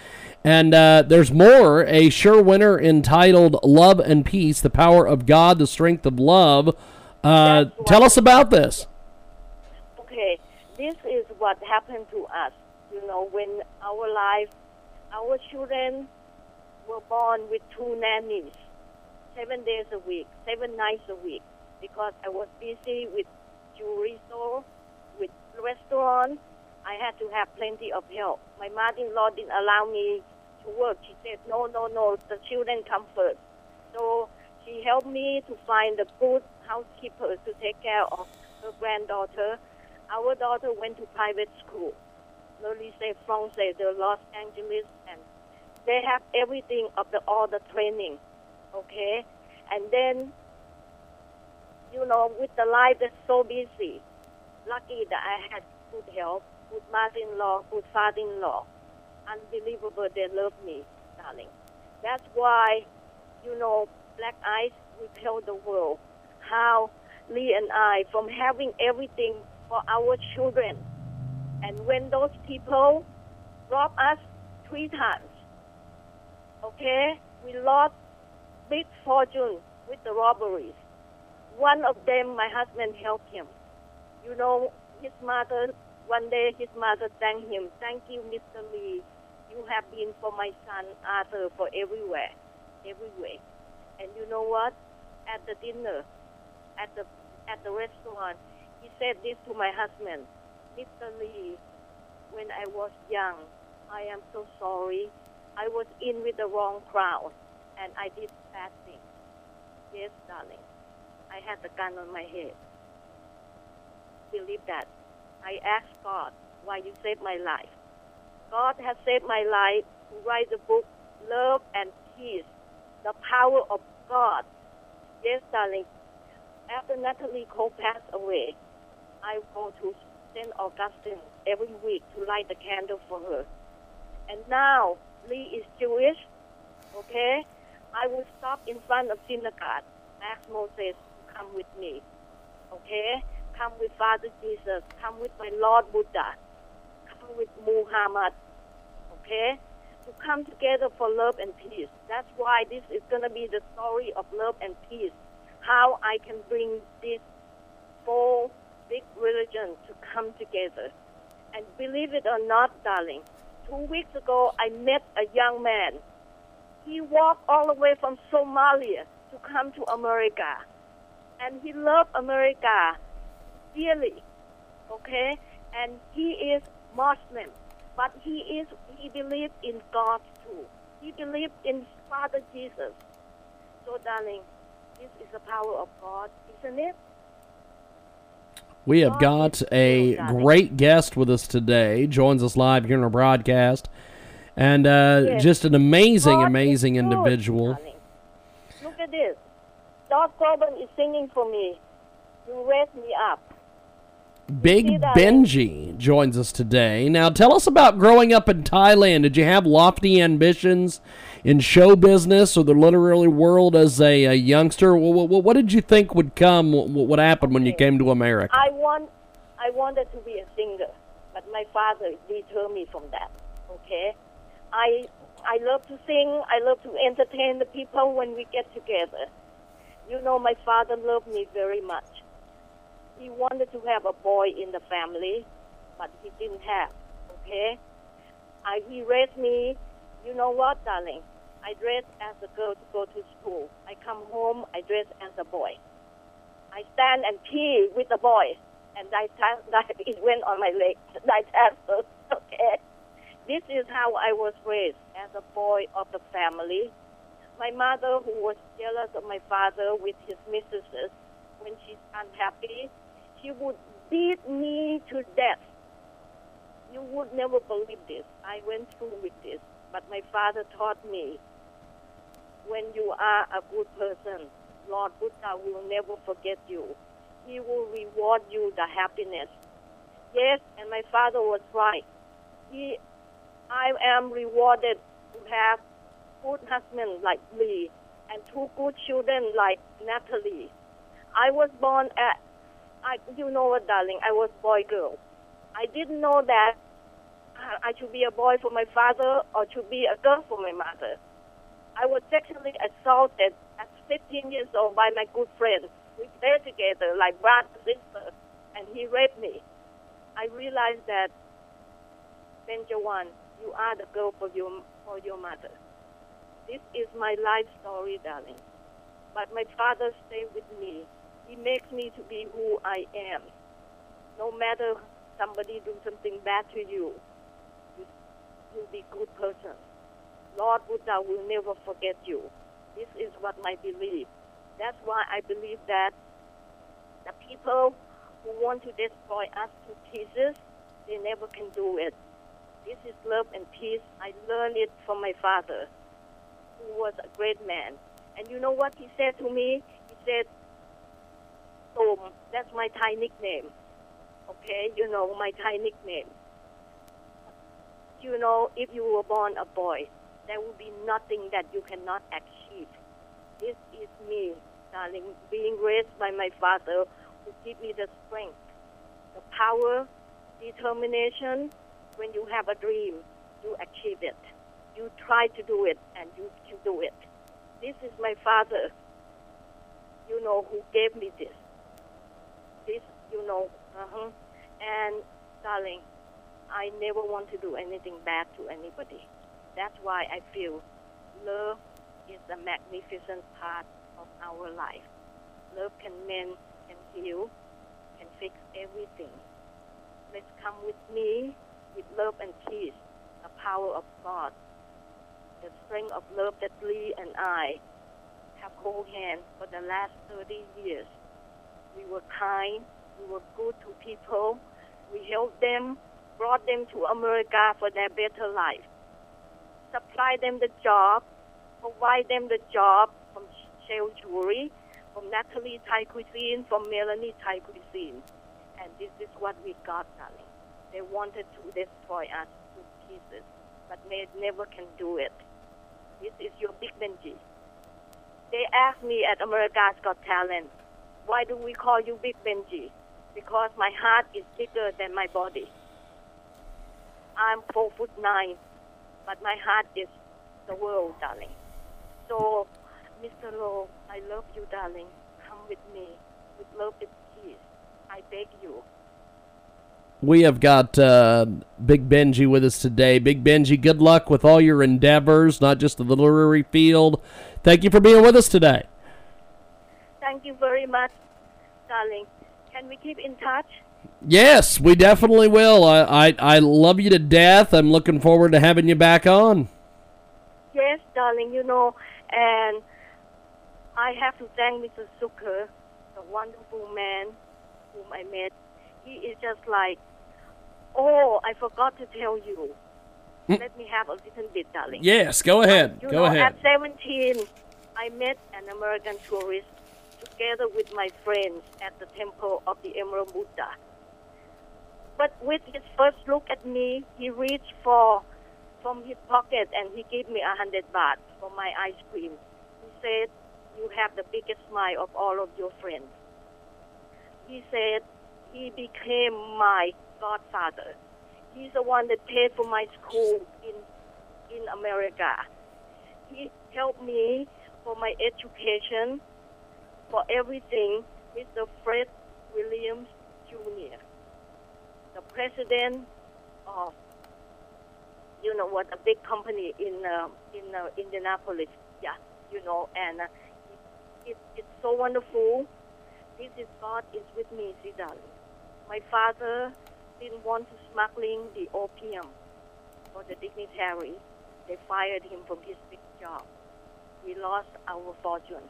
And uh, there's more. A sure winner entitled Love and Peace The Power of God, the Strength of Love. Uh, tell us about this. Okay, this is what happened to us. You know, when our life, our children were born with two nannies, seven days a week, seven nights a week, because I was busy with jewelry store, with restaurant. I had to have plenty of help. My mother-in-law didn't allow me to work. She said, no, no, no, the children come first. So she helped me to find a good housekeeper to take care of her granddaughter. Our daughter went to private school, lycée français de Los Angeles, and they have everything of the all the training, okay. And then, you know, with the life that's so busy, lucky that I had good help, good mother-in-law, good father-in-law. Unbelievable, they love me, darling. That's why, you know, Black Ice will tell the world how Lee and I, from having everything for our children, and when those people rob us three times, okay, we lost big fortune with the robberies. One of them, my husband helped him. You know, his mother, one day his mother thanked him. Thank you, Mr. Lee. You have been for my son Arthur for everywhere, everywhere. And you know what? At the dinner, at the at the restaurant, he said this to my husband, Mr. Lee. When I was young, I am so sorry. I was in with the wrong crowd, and I did bad things. Yes, darling. I had the gun on my head. Believe that. I asked God why you saved my life. God has saved my life to write the book Love and Peace, the power of God. Yes, darling. After Natalie Cole passed away, I go to St. Augustine every week to light the candle for her. And now Lee is Jewish, okay? I will stop in front of synagogue, ask Moses come with me, okay? Come with Father Jesus, come with my Lord Buddha, come with Muhammad, okay? To come together for love and peace. That's why this is going to be the story of love and peace. How I can bring these four big religions to come together. And believe it or not, darling, two weeks ago I met a young man. He walked all the way from Somalia to come to America. And he loved America dearly. Okay? And he is Muslim. But he is he believed in God too. He believed in Father Jesus. So darling, this is the power of God, isn't it? We have got a great guest with us today. Joins us live here in our broadcast, and uh, just an amazing, amazing individual. Look at this. Josh Groban is singing for me. You raise me up. Big? Benji joins us today. Now, tell us about growing up in Thailand. Did you have lofty ambitions in show business or the literary world as a, a youngster? What, what, what did you think would come? What would happen when you came to America? I want, I wanted to be a singer, but my father deterred me from that. Okay, I, I love to sing. I love to entertain the people when we get together. You know, my father loved me very much. He wanted to have a boy in the family, but he didn't have. Okay, I, he raised me. You know what, darling? I dress as a girl to go to school. I come home. I dress as a boy. I stand and pee with the boy, and I [LAUGHS] that it went on my leg. [LAUGHS] I tassel. [LAUGHS] Okay, this is how I was raised as a boy of the family. My mother, who was jealous of my father with his mistresses, when she's unhappy, she would beat me to death. You would never believe this. I went through with this, but my father taught me when you are a good person, Lord Buddha will never forget you. He will reward you the happiness. Yes, and my father was right. He, I am rewarded to have good husband like Lee and two good children like Natalie. I was born at, I, you know what, darling, I was boy girl. I didn't know that I should be a boy for my father or to be a girl for my mother. I was sexually assaulted at 15 years old by my good friend. We played together like brother sister, and he raped me. I realized that, Benjawan, you are the girl for your for your mother. This is my life story, darling. But my father stayed with me. He makes me to be who I am. No matter somebody do something bad to you, you you be good person. Lord Buddha will never forget you. This is what my belief. That's why I believe that the people who want to destroy us to pieces, they never can do it. This is love and peace. I learned it from my father, who was a great man. And you know what he said to me? He said, Tom, that's my Thai nickname. Okay, you know, my Thai nickname. You know, if you were born a boy, there will be nothing that you cannot achieve. This is me, darling, being raised by my father who give me the strength, the power, determination. When you have a dream, you achieve it. You try to do it and you can do it. This is my father, you know, who gave me this. You know, uh-huh. And, darling, I never want to do anything bad to anybody. That's why I feel love is a magnificent part of our life. Love can mend, can heal, can fix everything. Let's come with me with love and peace, the power of God, the strength of love that Lee and I have hold hands for the last 30 years. We were kind, we were good to people, we helped them, brought them to America for their better life supply them the job, provide them the job from Shell Jewelry, from Natalie Thai Cuisine, from Melanie Thai Cuisine. And this is what we got, darling. They wanted to destroy us to pieces, but they never can do it. This is your Big Benji. They asked me at America's Got Talent, why do we call you Big Benji? Because my heart is bigger than my body. I'm four foot nine, but my heart is the world, darling. So, Mr. Low, I love you, darling. Come with me. With love and peace. I beg you. We have got uh, Big Benji with us today. Big Benji, good luck with all your endeavors, not just the literary field. Thank you for being with us today. Thank you very much, darling. Can we keep in touch? Yes, we definitely will. I, I, I love you to death. I'm looking forward to having you back on. Yes, darling, you know, and I have to thank Mr. Zucker, the wonderful man whom I met. He is just like, oh, I forgot to tell you. Mm. Let me have a little bit, darling. Yes, go ahead. You go know, ahead. at 17, I met an American tourist together with my friends at the Temple of the Emerald Buddha. but with his first look at me, he reached for from his pocket and he gave me a hundred baht for my ice cream. He said, "You have the biggest smile of all of your friends." He said he became my godfather. He's the one that paid for my school in in America. He helped me for my education, for everything. Mr. Fred Williams Jr., the president of you know what a big company in uh, in uh, Indianapolis. Yeah, you know, and uh, it, it, it's so wonderful. This is God is with me, Zidane. My father didn't want to smuggling the opium for the dignitary. They fired him from his big job. We lost our fortune,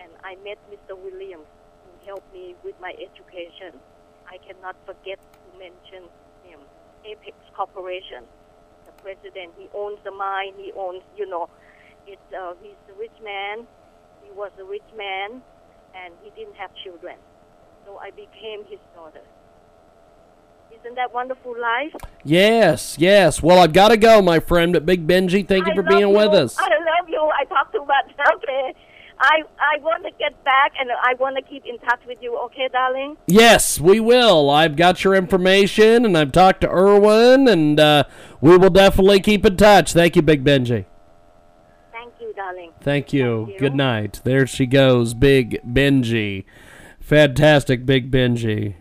and I met Mr. Williams, who helped me with my education. I cannot forget to mention him. Apex Corporation the president. He owns the mine. He owns, you know, it's uh, he's a rich man. He was a rich man, and he didn't have children. So I became his daughter. Isn't that wonderful life? Yes, yes. Well, I've got to go, my friend. But Big Benji, thank you I for love being with us. I love you. I talk too much. [LAUGHS] Okay. I I want to get back and I want to keep in touch with you. Okay, darling. Yes, we will. I've got your information, and I've talked to Irwin, and uh, we will definitely keep in touch. Thank you, Big Benji. Thank you, darling. Thank you. Good night. There she goes, Big Benji. Fantastic, Big Benji.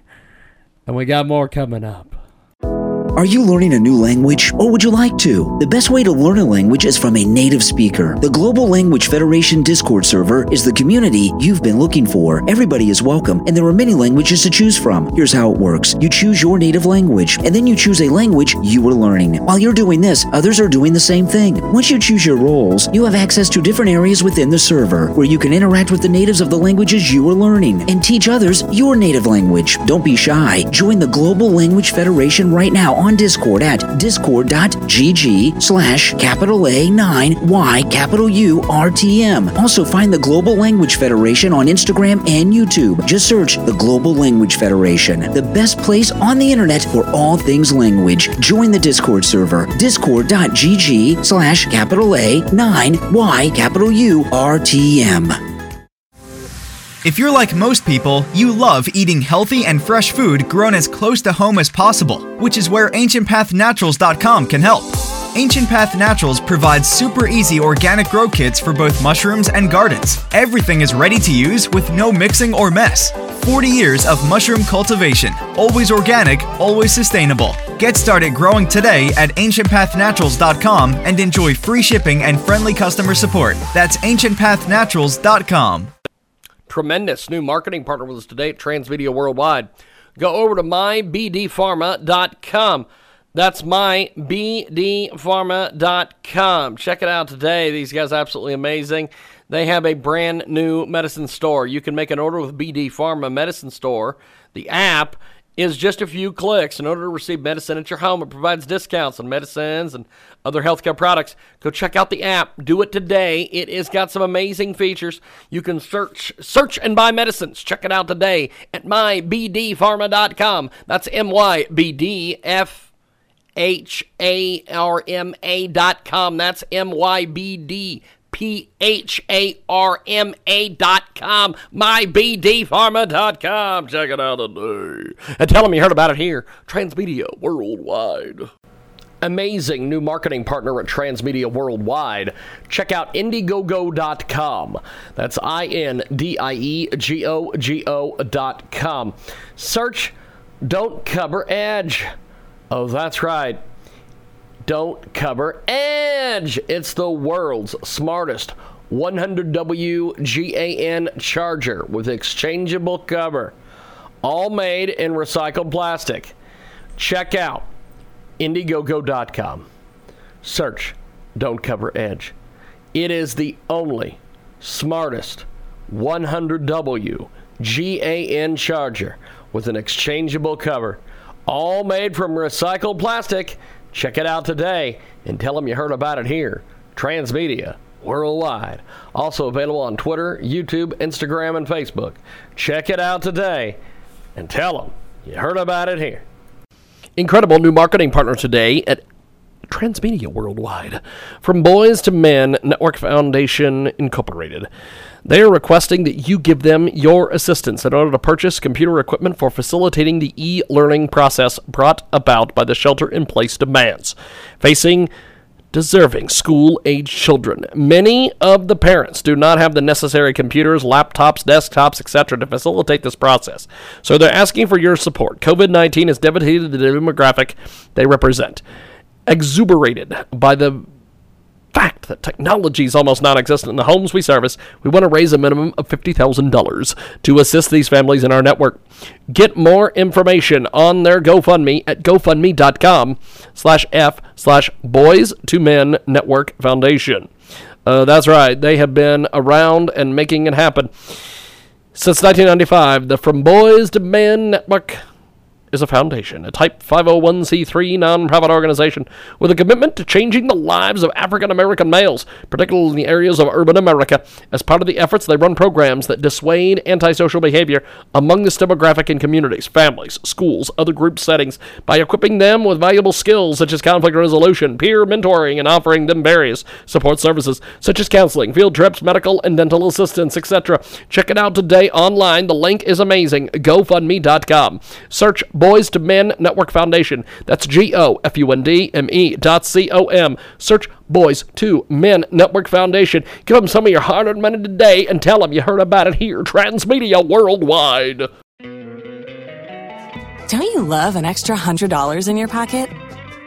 And we got more coming up. Are you learning a new language, or would you like to? The best way to learn a language is from a native speaker. The Global Language Federation Discord server is the community you've been looking for. Everybody is welcome, and there are many languages to choose from. Here's how it works you choose your native language, and then you choose a language you are learning. While you're doing this, others are doing the same thing. Once you choose your roles, you have access to different areas within the server where you can interact with the natives of the languages you are learning and teach others your native language. Don't be shy. Join the Global Language Federation right now on Discord at discord.gg slash capital A 9 Y capital U R T M. Also find the Global Language Federation on Instagram and YouTube. Just search the Global Language Federation, the best place on the internet for all things language. Join the Discord server, discord.gg slash capital A 9 Y capital U R T M. If you're like most people, you love eating healthy and fresh food grown as close to home as possible, which is where AncientPathNaturals.com can help. Ancient Path Naturals provides super easy organic grow kits for both mushrooms and gardens. Everything is ready to use with no mixing or mess. 40 years of mushroom cultivation, always organic, always sustainable. Get started growing today at ancientpathnaturals.com and enjoy free shipping and friendly customer support. That's ancientpathnaturals.com. Tremendous new marketing partner with us today at Transmedia Worldwide. Go over to mybdpharma.com. That's mybdpharma.com. Check it out today. These guys are absolutely amazing. They have a brand new medicine store. You can make an order with BD Pharma Medicine Store. The app is just a few clicks. In order to receive medicine at your home, it provides discounts on medicines and other healthcare products. Go check out the app. Do it today. It has got some amazing features. You can search search and buy medicines. Check it out today at mybdpharma.com. That's M Y B D F H A R M A dot com. That's M Y B D P H A R M A dot com. MyBDPharma dot com. Check it out today. And tell them you heard about it here. Transmedia Worldwide. Amazing new marketing partner at Transmedia Worldwide. Check out Indiegogo.com. That's I N D I E G O G O dot com. Search Don't Cover Edge. Oh, that's right. Don't cover Edge. It's the world's smartest 100W GAN charger with exchangeable cover, all made in recycled plastic. Check out Indiegogo.com. Search Don't Cover Edge. It is the only smartest 100W GAN charger with an exchangeable cover, all made from recycled plastic. Check it out today and tell them you heard about it here. Transmedia worldwide. Also available on Twitter, YouTube, Instagram, and Facebook. Check it out today and tell them you heard about it here. incredible new marketing partner today at Transmedia Worldwide. From Boys to Men Network Foundation Incorporated. They are requesting that you give them your assistance in order to purchase computer equipment for facilitating the e learning process brought about by the shelter in place demands facing deserving school age children. Many of the parents do not have the necessary computers, laptops, desktops, etc. to facilitate this process. So they're asking for your support. COVID 19 has devastated the demographic they represent. Exuberated by the fact that technology is almost non existent in the homes we service, we want to raise a minimum of $50,000 to assist these families in our network. Get more information on their GoFundMe at gofundme.com slash F slash Boys to Men Network Foundation. Uh, that's right, they have been around and making it happen. Since 1995, the From Boys to Men Network is a foundation, a Type 501c3 nonprofit organization with a commitment to changing the lives of African American males, particularly in the areas of urban America. As part of the efforts, they run programs that dissuade antisocial behavior among this demographic in communities, families, schools, other group settings by equipping them with valuable skills such as conflict resolution, peer mentoring, and offering them various support services such as counseling, field trips, medical and dental assistance, etc. Check it out today online. The link is amazing. GoFundMe.com. Search Boys to Men Network Foundation. That's G O F U N D M E dot C O M. Search Boys to Men Network Foundation. Give them some of your hard earned money today and tell them you heard about it here, Transmedia Worldwide. Don't you love an extra $100 in your pocket?